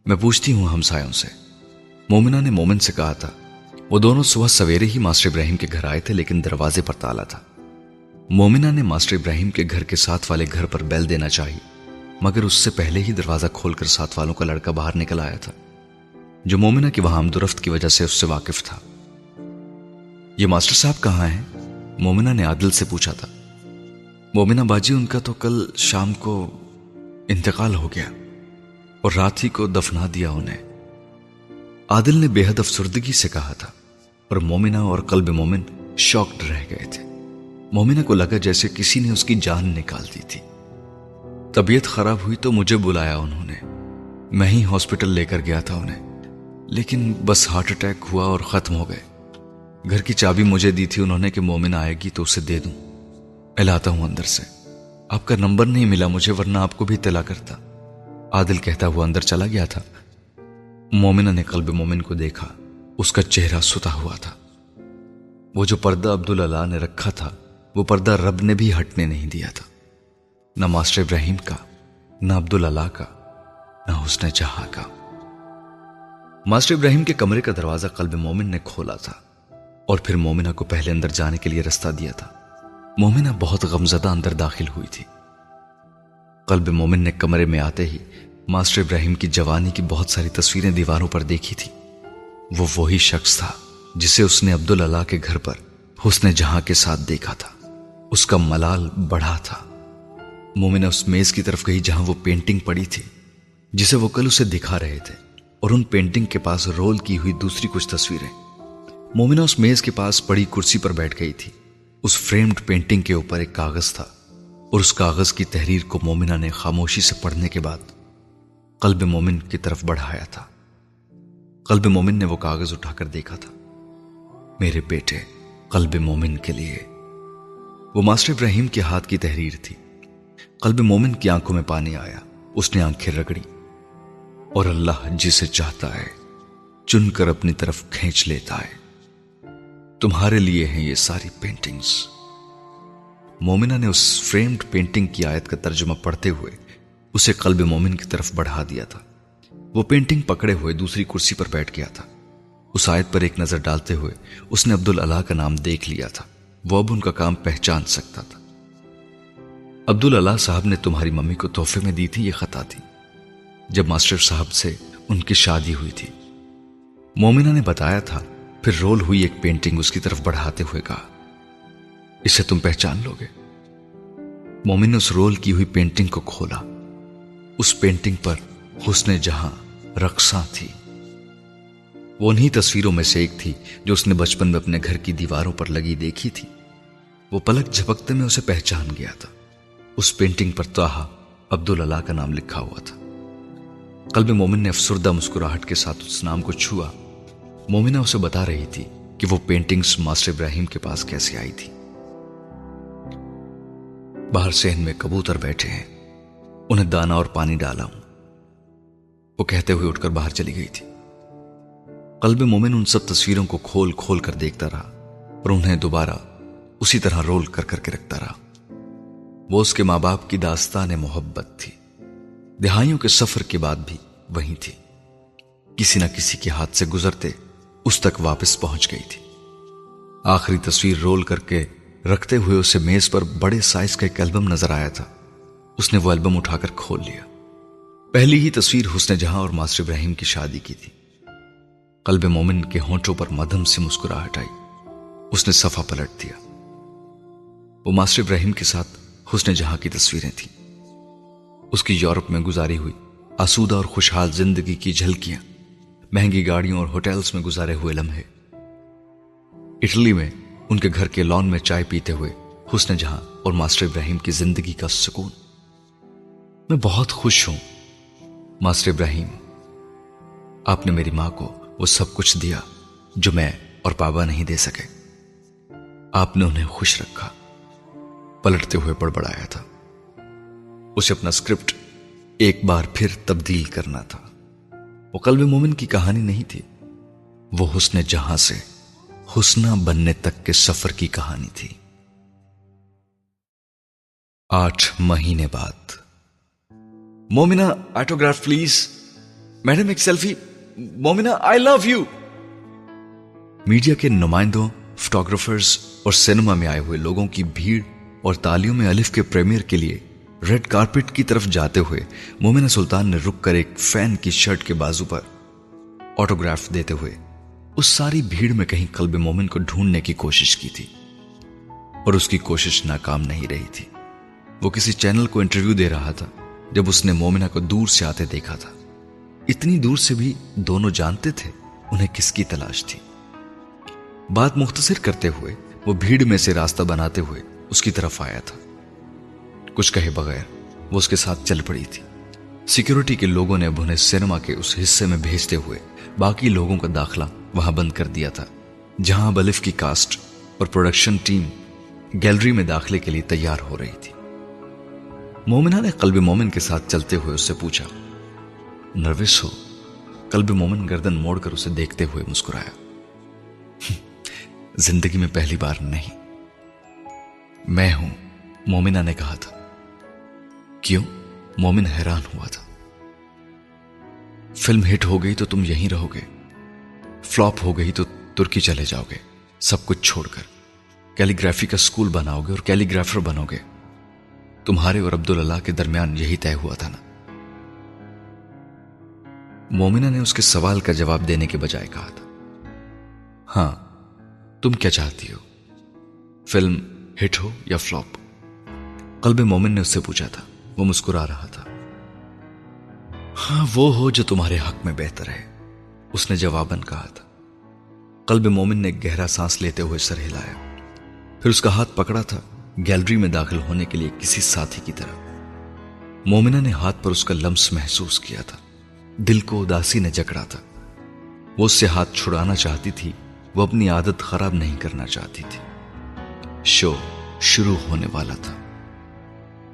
میں پوچھتی ہوں ہمسایوں سے۔ مومنہ نے مومن سے کہا تھا، وہ دونوں صبح سویرے ہی ماسٹر ابراہیم کے گھر آئے تھے، لیکن دروازے پر تالا تھا۔ مومنہ نے ماسٹر ابراہیم کے گھر کے ساتھ والے گھر پر بیل دینا چاہی، مگر اس سے پہلے ہی دروازہ کھول کر ساتھ والوں کا لڑکا باہر نکل آیا تھا۔ جو مومنہ کی وہاں درفت کی وجہ سے اس سے واقف تھا۔ یہ ماسٹر صاحب کہاں ہیں؟ مومنہ نے عادل سے پوچھا تھا۔ مومنہ باجی، ان کا تو کل شام کو انتقال ہو گیا اور رات ہی کو دفنا دیا انہیں۔ عادل نے بے حد افسردگی سے کہا تھا اور مومنہ اور قلب مومن شاکڈ رہ گئے تھے۔ مومنہ کو لگا جیسے کسی نے اس کی جان نکال دی تھی۔ طبیعت خراب ہوئی تو مجھے بلایا انہوں نے۔ میں ہی ہاسپٹل لے کر گیا تھا انہیں۔ لیکن بس ہارٹ اٹیک ہوا اور ختم ہو گئے۔ گھر کی چابی مجھے دی تھی، انہوں نے کہ مومن آئے گی تو اسے دے دوں۔ الاتا ہوں اندر سے۔ آپ کا نمبر نہیں ملا مجھے، ورنہ آپ کو بھی تلا کرتا۔ عادل کہتا ہوا اندر چلا گیا تھا۔ مومنہ نے قلب مومن کو دیکھا۔ اس کا چہرہ ستا ہوا تھا۔ وہ جو پردہ عبداللہ نے رکھا تھا، وہ پردہ رب نے بھی ہٹنے نہیں دیا تھا۔ نہ ماسٹر ابراہیم کا، نہ عبداللہ کا، نہ حسن جہاں کا۔ ماسٹر ابراہیم کے کمرے کا دروازہ قلب مومن نے کھولا تھا۔ اور پھر مومنہ کو پہلے اندر جانے کے لیے رستہ دیا تھا۔ مومنہ بہت غمزدہ اندر داخل ہوئی تھی۔ قلب مومن نے کمرے میں آتے ہی ماسٹر ابراہیم کی جوانی کی بہت ساری تصویریں دیواروں پر دیکھی تھی۔ وہ وہی شخص تھا جسے اس نے عبداللہ کے گھر پر حسن جہاں کے ساتھ دیکھا تھا۔ اس کا ملال بڑھا تھا۔ مومنہ اس میز کی طرف گئی جہاں وہ پینٹنگ پڑی تھی، جسے وہ کل اسے دکھا رہے تھے اور ان پینٹنگ کے پاس رول کی ہوئی دوسری کچھ تصویریں۔ مومنہ اس میز کے پاس پڑی کرسی پر بیٹھ گئی تھی۔ اس فریمڈ پینٹنگ کے اوپر ایک کاغذ تھا اور اس کاغذ کی تحریر کو مومنہ نے خاموشی سے پڑھنے کے بعد قلب مومن کی طرف بڑھایا تھا۔ قلب مومن نے وہ کاغذ اٹھا کر دیکھا تھا۔ میرے بیٹے، قلب مومن کے لیے۔ وہ ماسٹر ابراہیم کے ہاتھ کی تحریر تھی۔ قلب مومن کی آنکھوں میں پانی آیا۔ اس نے آنکھیں رگڑی۔ اور اللہ جسے چاہتا ہے، چن کر اپنی طرف کھینچ لیتا ہے۔ تمہارے لیے ہیں یہ ساری پینٹنگز مومنہ نے اس فریمڈ پینٹنگ کی آیت کا ترجمہ پڑھتے ہوئے اسے قلب مومن کی طرف بڑھا دیا تھا۔ وہ پینٹنگ پکڑے ہوئے دوسری کرسی پر بیٹھ گیا تھا۔ اس آیت پر ایک نظر ڈالتے ہوئے اس نے عبداللہ کا نام دیکھ لیا تھا۔ وہ اب ان کا کام پہچان سکتا تھا۔ عبداللہ صاحب نے تمہاری ممی کو تحفے میں دی تھی، یہ خطا تھی۔ جب ماسٹر صاحب سے ان کی شادی ہوئی تھی۔ مومنہ نے بتایا تھا پھر رول ہوئی ایک پینٹنگ اس کی طرف بڑھاتے ہوئے کہا، اسے تم پہچان لو گے۔ مومن نے اس رول کی ہوئی پینٹنگ کو کھولا۔ اس پینٹنگ پر حسن جہاں رقصاں تھی وہ انہی تصویروں میں سے ایک تھی جو اس نے بچپن میں اپنے گھر کی دیواروں پر لگی دیکھی تھی۔ وہ پلک جھپکتے میں اسے پہچان گیا تھا۔ اس پینٹنگ پر توحا عبداللہ کا نام لکھا ہوا تھا۔ قلب مومن نے افسردہ مسکراہٹ کے ساتھ اس نام کو چھوا۔ مومنہ اسے بتا رہی تھی کہ وہ پینٹنگز ماسٹر ابراہیم کے پاس کیسے آئی تھی۔ باہر سہن میں کبوتر بیٹھے ہیں۔ انہیں دانا اور پانی ڈالا ہوں۔ وہ کہتے ہوئے اٹھ کر باہر چلی گئی تھی۔ قلب مومن ان سب تصویروں کو کھول کھول کر دیکھتا رہا اور انہیں دوبارہ اسی طرح رول کر کر کے رکھتا رہا۔ وہ اس کے ماں باپ کی داستان محبت تھی۔ دہائیوں کے سفر کے بعد بھی وہیں تھی۔ کسی نہ کسی کے ہاتھ سے گزرتے اس تک واپس پہنچ گئی تھی۔ آخری تصویر رول کر کے رکھتے ہوئے اسے میز پر بڑے سائز کا ایک البم نظر آیا تھا۔ اس نے وہ البم اٹھا کر کھول لیا۔ پہلی ہی تصویر حسن جہاں اور ماسٹر ابراہیم کی شادی کی تھی۔ قلب مومن کے ہونٹوں پر مدھم سے مسکراہٹ آئی۔ اس نے صفحہ پلٹ دیا۔ وہ ماسٹر ابراہیم کے ساتھ حسن جہاں کی تصویریں تھیں۔ اس کی یورپ میں گزاری ہوئی آسودہ اور خوشحال زندگی کی جھلکیاں۔ مہنگی گاڑیوں اور ہوٹلز میں گزارے ہوئے لمحے۔ اٹلی میں ان کے گھر کے لان میں چائے پیتے ہوئے حسن جہاں اور ماسٹر ابراہیم کی زندگی کا سکون۔ میں بہت خوش ہوں۔ ماسٹر ابراہیم، آپ نے میری ماں کو وہ سب کچھ دیا جو میں اور بابا نہیں دے سکے۔ آپ نے انہیں خوش رکھا۔ پلٹتے ہوئے بڑبڑایا تھا۔ اسے اپنا اسکرپٹ ایک بار پھر تبدیل کرنا تھا۔ وہ قلب مومن کی کہانی نہیں تھی۔ وہ حسن جہاں سے حسنہ بننے تک کے سفر کی کہانی تھی۔ آٹھ مہینے بعد۔ Momina autograph please. میڈم، ایک selfie. Momina I love you. Media کے نمائندوں، فوٹوگرافرز اور سینما میں آئے ہوئے لوگوں کی بھیڑ اور تالیوں میں الف کے پریمیئر کے لیے ریڈ کارپٹ کی طرف جاتے ہوئے مومنہ سلطان نے رک کر ایک فین کی شرٹ کے بازو پر آٹوگراف دیتے ہوئے اس ساری بھیڑ میں کہیں قلب مومن کو ڈھونڈنے کی کوشش کی تھی اور اس کی کوشش ناکام نہیں رہی تھی۔ وہ کسی چینل کو انٹرویو دے رہا تھا جب اس نے مومنہ کو دور سے آتے دیکھا تھا۔ اتنی دور سے بھی دونوں جانتے تھے انہیں کس کی تلاش تھی۔ بات مختصر کرتے ہوئے وہ بھیڑ میں سے راستہ بناتے ہوئے اس کی طرف آیا تھا۔ کچھ کہے بغیر وہ اس کے ساتھ چل پڑی تھی۔ سیکیورٹی کے لوگوں نے اب انہیں سینما کے اس حصے میں بھیجتے ہوئے باقی لوگوں کا داخلہ وہاں بند کر دیا تھا، جہاں بلف کی کاسٹ اور پروڈکشن ٹیم گیلری میں داخلے کے لیے تیار ہو رہی تھی۔ مومنہ نے قلب مومن کے ساتھ چلتے ہوئے اس سے پوچھا، نروس ہو؟ قلب مومن گردن موڑ کر اسے دیکھتے ہوئے مسکرایا۔ زندگی میں پہلی بار نہیں۔ میں ہوں، مومنہ نے کہا تھا۔ کیوں؟ مومن حیران ہوا تھا۔ فلم ہٹ ہو گئی تو تم یہیں رہو گے۔ فلاپ ہو گئی تو ترکی چلے جاؤ گے۔ سب کچھ چھوڑ کر۔ کیلیگرافی کا سکول بناؤ گے اور کیلیگرافر بنو گے۔ تمہارے اور عبداللہ کے درمیان یہی طے ہوا تھا نا۔ مومنہ نے اس کے سوال کا جواب دینے کے بجائے کہا تھا۔ ہاں تم کیا چاہتی ہو؟ فلم ہٹ ہو یا فلاپ قلب مومن نے اس سے پوچھا تھا۔ وہ مسکرا رہا تھا۔ ہاں وہ ہو جو تمہارے حق میں بہتر ہے، اس نے جواباً کہا تھا۔ قلب مومن نے گہرا سانس لیتے ہوئے سر ہلایا۔ پھر اس کا ہاتھ پکڑا تھا، گیلری میں داخل ہونے کے لیے کسی ساتھی کی طرح مومنہ نے ہاتھ پر اس کا لمس محسوس کیا تھا۔ دل کو اداسی نے جکڑا تھا۔ وہ اس سے ہاتھ چھڑانا چاہتی تھی، وہ اپنی عادت خراب نہیں کرنا چاہتی تھی۔ شو شروع ہونے والا تھا۔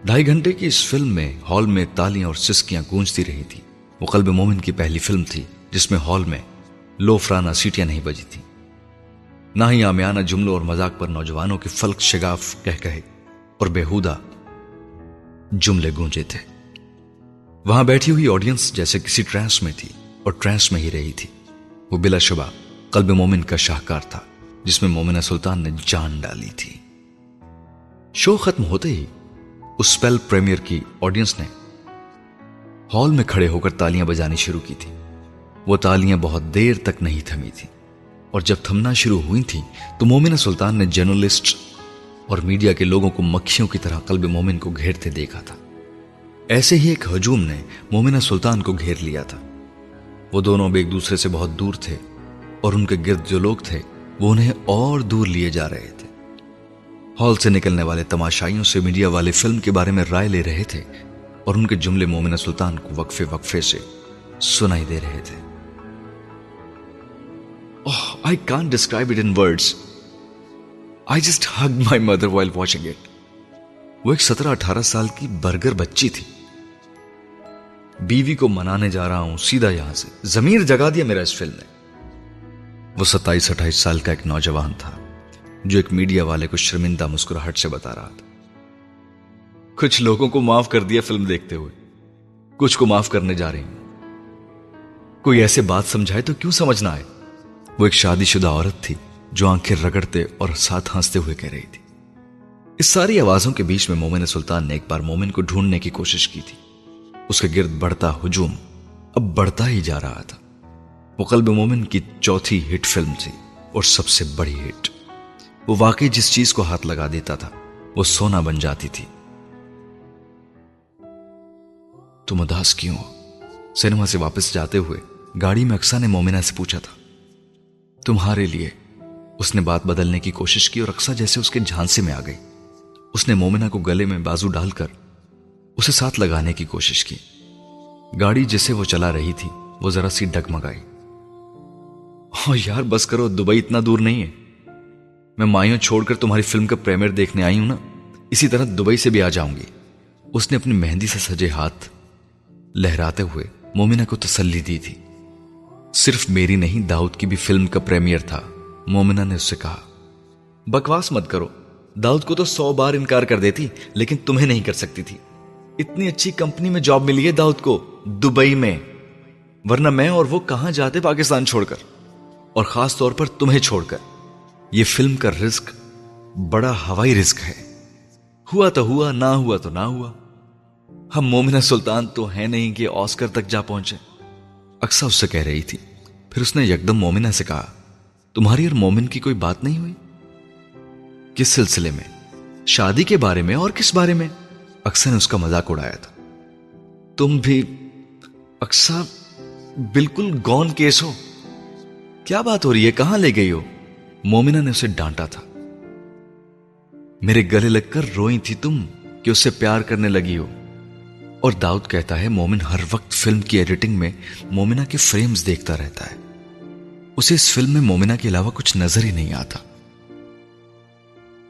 ڈھائی گھنٹے کی اس فلم میں ہال میں تالیاں اور سسکیاں گونجتی رہی تھی۔ وہ قلب مومن کی پہلی فلم تھی جس میں ہال میں لو فرانہ سیٹیاں نہیں بجی تھی نہ ہی آمیانہ جملوں اور مذاق پر نوجوانوں کی فلک شگاف کہہ کہے اور بےحودہ جملے گونجے تھے۔ وہاں بیٹھی ہوئی آڈینس جیسے کسی ٹرانس میں تھی اور ٹرانس میں ہی رہی تھی۔ وہ بلا شبہ قلب مومن کا شاہکار تھا جس میں مومنہ سلطان نے جان ڈالی تھی۔ شو ختم ہوتے ہی اسپیل پریمیئر کی آڈینس نے ہال میں کھڑے ہو کر تالیاں بجانی شروع کی تھی۔ وہ تالیاں بہت دیر تک نہیں تھمی تھی اور جب تھمنا شروع ہوئی تھی تو مومنہ سلطان نے جرنلسٹ اور میڈیا کے لوگوں کو مکھیوں کی طرح قلب مومن کو گھیرتے دیکھا تھا۔ ایسے ہی ایک ہجوم نے مومنہ سلطان کو گھیر لیا تھا۔ وہ دونوں ایک دوسرے سے بہت دور تھے اور ان کے گرد جو لوگ تھے وہ انہیں اور دور لیے جا رہے تھے۔ ہال سے نکلنے والے تماشائیوں سے میڈیا والے فلم کے بارے میں رائے لے رہے تھے اور ان کے جملے مومنہ سلطان کو وقفے وقفے سے سنائی دے رہے تھے۔ I can't describe it in words I just hug my mother while watching it وہ ایک سترہ اٹھارہ سال کی برگر بچی تھی۔ بیوی کو منانے جا رہا ہوں سیدھا یہاں سے۔ زمیر جگا دیا میرا اس فلم نے۔ وہ ستائیس اٹھائیس سال کا ایک نوجوان تھا۔ جو ایک میڈیا والے کو شرمندہ مسکراہٹ سے بتا رہا تھا۔ کچھ لوگوں کو معاف کر دیا فلم دیکھتے ہوئے۔ کچھ کو معاف کرنے جا رہی ہوں کوئی ایسے بات سمجھائے تو کیوں سمجھنا ہے؟ وہ ایک شادی شدہ عورت تھی جو آنکھیں رگڑتے اور ساتھ ہنستے ہوئے کہہ رہی تھی۔ اس ساری آوازوں کے بیچ میں مومن سلطان نے ایک بار مومن کو ڈھونڈنے کی کوشش کی تھی۔ اس کے گرد بڑھتا ہجوم اب بڑھتا ہی جا رہا تھا۔ وہ قلب مومن کی چوتھی ہٹ فلم تھی اور سب سے بڑی ہٹ۔ وہ واقعی جس چیز کو ہاتھ لگا دیتا تھا، وہ سونا بن جاتی تھی۔ تم اداس کیوں سینما سے واپس جاتے ہوئے گاڑی میں اکسا نے مومنہ سے پوچھا تھا۔ تمہارے لیے اس نے بات بدلنے کی کوشش کی اور اکسا جیسے اس کے جھانسے میں آ گئی۔ اس نے مومنہ کو گلے میں بازو ڈال کر اسے ساتھ لگانے کی کوشش کی۔ گاڑی جسے وہ چلا رہی تھی، وہ ذرا سی ڈگمگائی۔ یار، بس کرو، دبئی اتنا دور نہیں ہے۔ میں مائیوں چھوڑ کر تمہاری فلم کا پریمیئر دیکھنے آئی ہوں نا؟ اسی طرح دبئی سے بھی آ جاؤں گی۔ اس نے اپنی مہندی سے سجے ہاتھ لہراتے ہوئے مومنہ کو تسلی دی تھی۔ صرف میری نہیں، داؤد کی بھی فلم کا پریمیئر تھا۔ مومنہ نے اس سے کہا، بکواس مت کرو۔ داؤد کو تو سو بار انکار کر دیتی، لیکن تمہیں نہیں کر سکتی تھی۔ اتنی اچھی کمپنی میں جاب ملی ہے داؤد کو، دبئی میں۔ ورنہ میں اور وہ کہاں جاتے پاکستان چھوڑ کر؟ اور خاص طور پر تمہیں چھوڑ کر۔ یہ فلم کا رزق بڑا ہوائی رزق ہے۔ ہوا تو ہوا، نہ ہوا تو نہ ہوا۔ ہم مومنہ سلطان تو ہے نہیں کہ آسکر تک جا پہنچے اکثر اس سے کہہ رہی تھی۔ پھر اس نے یکدم مومنہ سے کہا، تمہاری اور مومن کی کوئی بات نہیں ہوئی؟ کس سلسلے میں؟ شادی کے بارے میں اور کس بارے میں؟ اکثر نے اس کا مذاق اڑایا تھا۔ تم بھی اکثر بالکل گون کیس ہو۔ کیا بات ہو رہی ہے؟ کہاں لے گئی ہو؟ مومنہ نے اسے ڈانٹا تھا۔ میرے گلے لگ کر روئی تھی تم کہ اس سے پیار کرنے لگی ہو۔ اور داؤد کہتا ہے، مومن ہر وقت فلم کی ایڈیٹنگ میں مومنہ کے فریمز دیکھتا رہتا ہے۔ اسے اس فلم میں مومنہ کے علاوہ کچھ نظر ہی نہیں آتا۔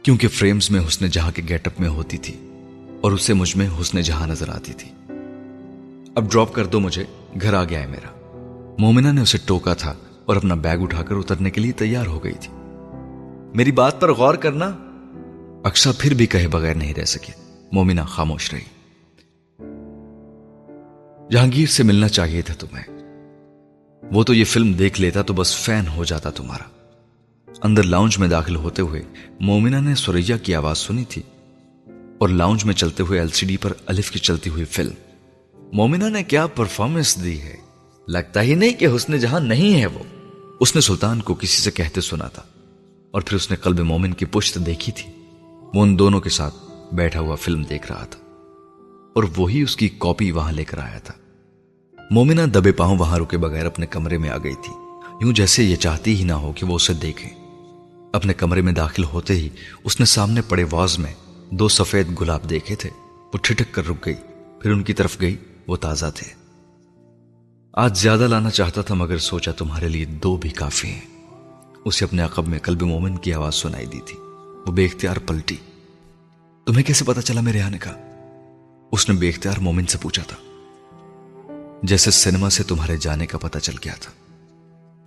کیونکہ فریمز میں حسن جہاں کے گیٹ اپ میں ہوتی تھی اور اسے مجھ میں حسن جہاں نظر آتی تھی۔ اب ڈراپ کر دو مجھے، گھر آ گیا ہے میرا۔ مومنہ نے اسے ٹوکا تھا اور اپنا بیگ اٹھا کر اترنے کے لیے تیار ہو گئی تھی۔ میری بات پر غور کرنا۔ اکشا پھر بھی کہے بغیر نہیں رہ سکے مومنہ خاموش رہی۔ جہانگیر سے ملنا چاہیے تھا تمہیں۔ وہ تو یہ فلم دیکھ لیتا تو بس فین ہو جاتا تمہارا۔ اندر لاؤنج میں داخل ہوتے ہوئے مومنہ نے سوریا کی آواز سنی تھی اور لاؤنج میں چلتے ہوئے ایل سی ڈی پر الف کی چلتی ہوئی فلم۔ مومنہ نے کیا پرفارمنس دی ہے؟ لگتا ہی نہیں کہ حسن جہاں نہیں ہے وہ۔ اس نے سلطان کو کسی سے کہتے سنا تھا۔ اور پھر اس نے قلب مومن کی پشت دیکھی تھی۔ وہ ان دونوں کے ساتھ بیٹھا ہوا فلم دیکھ رہا تھا اور وہی اس کی کاپی وہاں لے کر آیا تھا۔ مومنہ دبے پاؤں وہاں رکے بغیر اپنے کمرے میں آ گئی تھی۔ یوں جیسے یہ چاہتی ہی نہ ہو کہ وہ اسے دیکھیں اپنے کمرے میں داخل ہوتے ہی اس نے سامنے پڑے واز میں دو سفید گلاب دیکھے تھے۔ وہ ٹھٹک کر رک گئی۔ پھر ان کی طرف گئی۔ وہ تازہ تھے۔ آج زیادہ لانا چاہتا تھا مگر سوچا تمہارے لیے دو بھی کافی ہیں۔ اسے اپنے عقب میں قلب مومن کی آواز سنائی دی تھی۔ وہ بے اختیار پلٹی۔ تمہیں کیسے پتا چلا میرے آنے کا؟ اس نے بے اختیار مومن سے پوچھا تھا۔ جیسے سینما سے تمہارے جانے کا پتا چل گیا تھا۔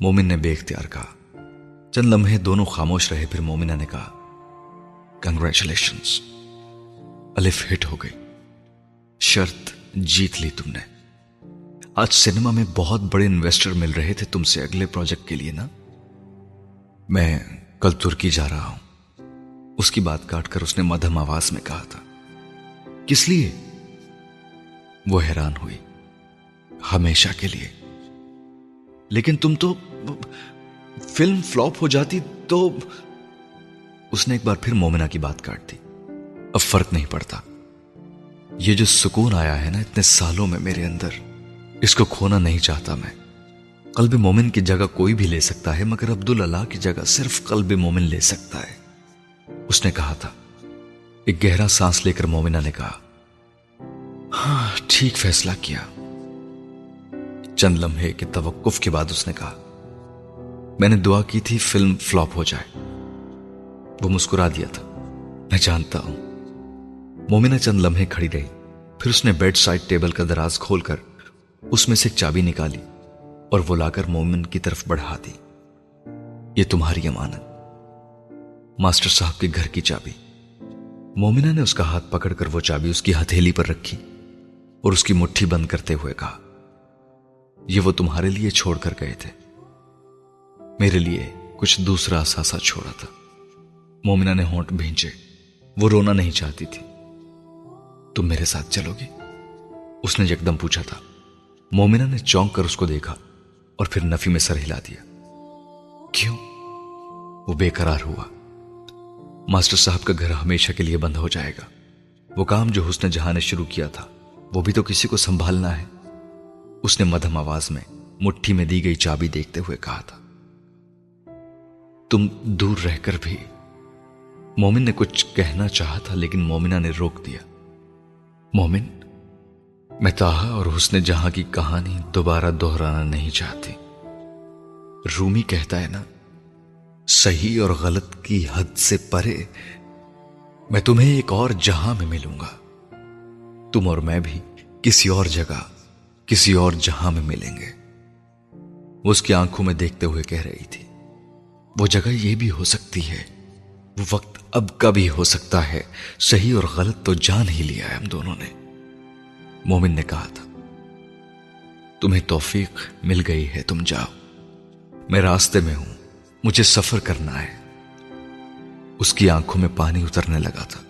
مومن نے بے اختیار کہا۔ چند لمحے دونوں خاموش رہے، پھر مومنہ نے کہا کنگریچولیشن الف ہٹ ہو گئی۔ شرط جیت لی تم نے۔ آج سینما میں بہت بڑے انویسٹر مل رہے تھے تم سے اگلے پروجیکٹ کے لیے، نا؟ میں کل ترکی جا رہا ہوں۔ اس کی بات کاٹ کر اس نے مدھم آواز میں کہا تھا۔ کس لیے؟ وہ حیران ہوئی۔ ہمیشہ کے لیے۔ لیکن تم تو فلم فلوپ ہو جاتی تو اس نے ایک بار پھر مومنہ کی بات کاٹ دی۔ اب فرق نہیں پڑتا۔ یہ جو سکون آیا ہے نا اتنے سالوں میں میرے اندر، اس کو کھونا نہیں چاہتا میں۔ قلب مومن کی جگہ کوئی بھی لے سکتا ہے، مگر عبد اللہ کی جگہ صرف قلب مومن لے سکتا ہے۔ اس نے کہا تھا۔ ایک گہرا سانس لے کر مومنہ نے کہا۔ ہاں ٹھیک فیصلہ کیا۔ چند لمحے کے توقف کے بعد اس نے کہا۔ میں نے دعا کی تھی، فلم فلاپ ہو جائے۔ وہ مسکرا دیا تھا۔ میں جانتا ہوں۔ مومنہ چند لمحے کھڑی رہی۔ پھر اس نے بیڈ سائڈ ٹیبل کا دراز کھول کر اس میں سے ایک چابی نکالی۔ اور وہ لا کر مومن کی طرف بڑھا دی۔ یہ تمہاری امانت۔ ماسٹر صاحب کے گھر کی چابی۔ مومنہ نے اس کا ہاتھ پکڑ کر وہ چابی اس کی ہتھیلی پر رکھی اور اس کی مٹھی بند کرتے ہوئے کہا، یہ وہ تمہارے لیے چھوڑ کر گئے تھے۔ میرے لیے کچھ دوسرا اثاثہ چھوڑا تھا۔ مومنہ نے ہونٹ بھینچے وہ رونا نہیں چاہتی تھی۔ تم میرے ساتھ چلو گی؟ اس نے یکدم پوچھا تھا۔ مومنہ نے چونک کر اس کو دیکھا۔ اور پھر نفی میں سر ہلا دیا۔ کیوں؟ وہ بے قرار ہوا۔ ماسٹر صاحب کا گھر ہمیشہ کے لیے بند ہو جائے گا۔ وہ کام جو حسن جہاں نے شروع کیا تھا، وہ بھی تو کسی کو سنبھالنا ہے۔ اس نے مدھم آواز میں مٹھی میں دی گئی چابی دیکھتے ہوئے کہا تھا، تم دور رہ کر بھی مومن نے کچھ کہنا چاہا تھا لیکن مومنہ نے روک دیا۔ مومن میں تاہا اور حسن جہاں کی کہانی دوبارہ دہرانا نہیں چاہتی۔ رومی کہتا ہے نا، صحیح اور غلط کی حد سے پرے، میں تمہیں ایک اور جہاں میں ملوں گا۔ تم اور میں بھی کسی اور جگہ، کسی اور جہاں میں ملیں گے۔ وہ اس کی آنکھوں میں دیکھتے ہوئے کہہ رہی تھی، وہ جگہ یہ بھی ہو سکتی ہے، وہ وقت اب کا بھی ہو سکتا ہے۔ صحیح اور غلط تو جان ہی لیا ہے ہم دونوں نے۔ مومن نے کہا تھا، تمہیں توفیق مل گئی ہے، تم جاؤ۔ میں راستے میں ہوں، مجھے سفر کرنا ہے۔ اس کی آنکھوں میں پانی اترنے لگا تھا۔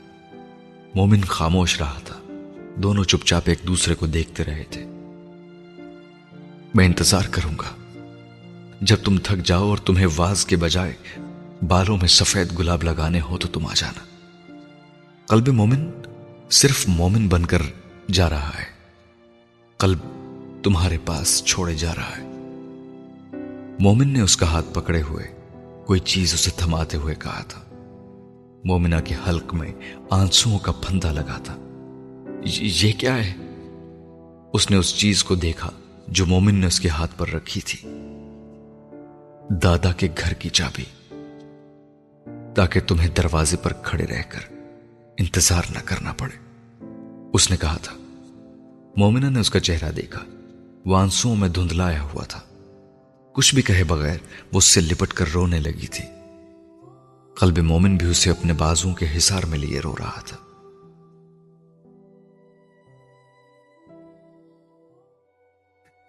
مومن خاموش رہا تھا۔ دونوں چپ چاپ ایک دوسرے کو دیکھتے رہے تھے۔ میں انتظار کروں گا۔ جب تم تھک جاؤ اور تمہیں واز کے بجائے بالوں میں سفید گلاب لگانے ہو تو تم آ جانا۔ قلب مومن صرف مومن بن کر جا رہا ہے۔ قلب تمہارے پاس چھوڑے جا رہا ہے۔ مومن نے اس کا ہاتھ پکڑے ہوئے، کوئی چیز اسے تھماتے ہوئے کہا تھا۔ مومنا کے حلق میں آنسو کا پھندا لگا تھا۔ یہ کیا ہے؟ اس نے اس چیز کو دیکھا جو مومن نے اس کے ہاتھ پر رکھی تھی۔ دادا کے گھر کی چابی۔ تاکہ تمہیں دروازے پر کھڑے رہ کر انتظار نہ کرنا پڑے۔ اس نے کہا تھا، مومنہ نے اس کا چہرہ دیکھا وہ آنسو میں دھندلایا ہوا تھا۔ کچھ بھی کہے بغیر وہ اس سے لپٹ کر رونے لگی تھی۔ قلب مومن بھی اسے اپنے بازوں کے حصار میں لیے رو رہا تھا۔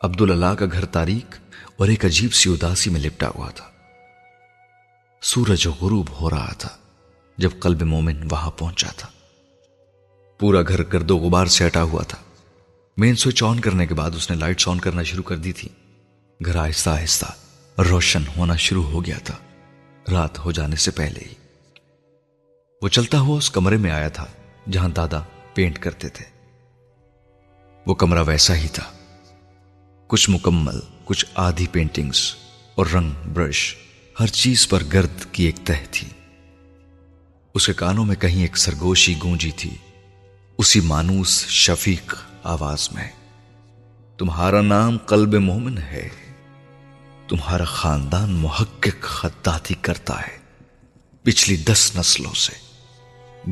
عبد اللہ کا گھر تاریخ اور ایک عجیب سی اداسی میں لپٹا ہوا تھا۔ سورج غروب ہو رہا تھا جب قلب مومن وہاں پہنچا تھا۔ پورا گھر گرد و غبار سے ہٹا ہوا تھا۔ مین سوئچ آن کرنے کے بعد اس نے لائٹس آن کرنا شروع کر دی تھی۔ گھر آہستہ آہستہ روشن ہونا شروع ہو گیا تھا۔ رات ہو جانے سے پہلے ہی۔ وہ چلتا ہوا اس کمرے میں آیا تھا جہاں دادا پینٹ کرتے تھے۔ وہ کمرہ ویسا ہی تھا۔ کچھ مکمل، کچھ آدھی پینٹنگز اور رنگ برش ہر چیز پر گرد کی ایک تہ تھی۔ اس کے کانوں میں کہیں ایک سرگوشی گونجی تھی۔ اسی مانوس شفیق آواز میں، تمہارا نام قلب مومن ہے، تمہارا خاندان محقق خطاطی کرتا ہے، پچھلی دس نسلوں سے،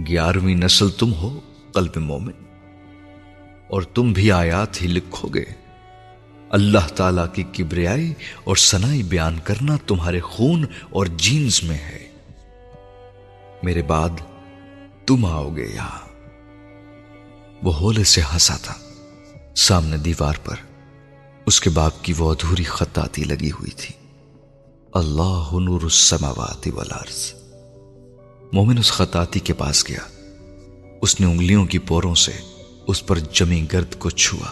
گیارہویں نسل تم ہو قلب مومن، اور تم بھی آیات ہی لکھو گے۔ اللہ تعالی کی کبریائی اور سنائی بیان کرنا تمہارے خون اور جینز میں ہے۔ میرے بعد تم آؤ گے یہاں۔ وہ ہولے سے ہنسا تھا۔ سامنے دیوار پر اس کے باپ کی وہ ادھوری خطاطی لگی ہوئی تھی۔ اللہ نور السماوات والارض۔ مومن اس خطاطی کے پاس گیا۔ اس نے انگلیوں کی پوروں سے اس پر جمی گرد کو چھوا۔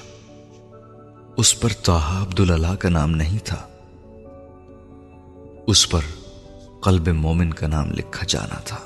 اس پر توحا عبداللہ کا نام نہیں تھا۔ اس پر قلب مومن کا نام لکھا جانا تھا۔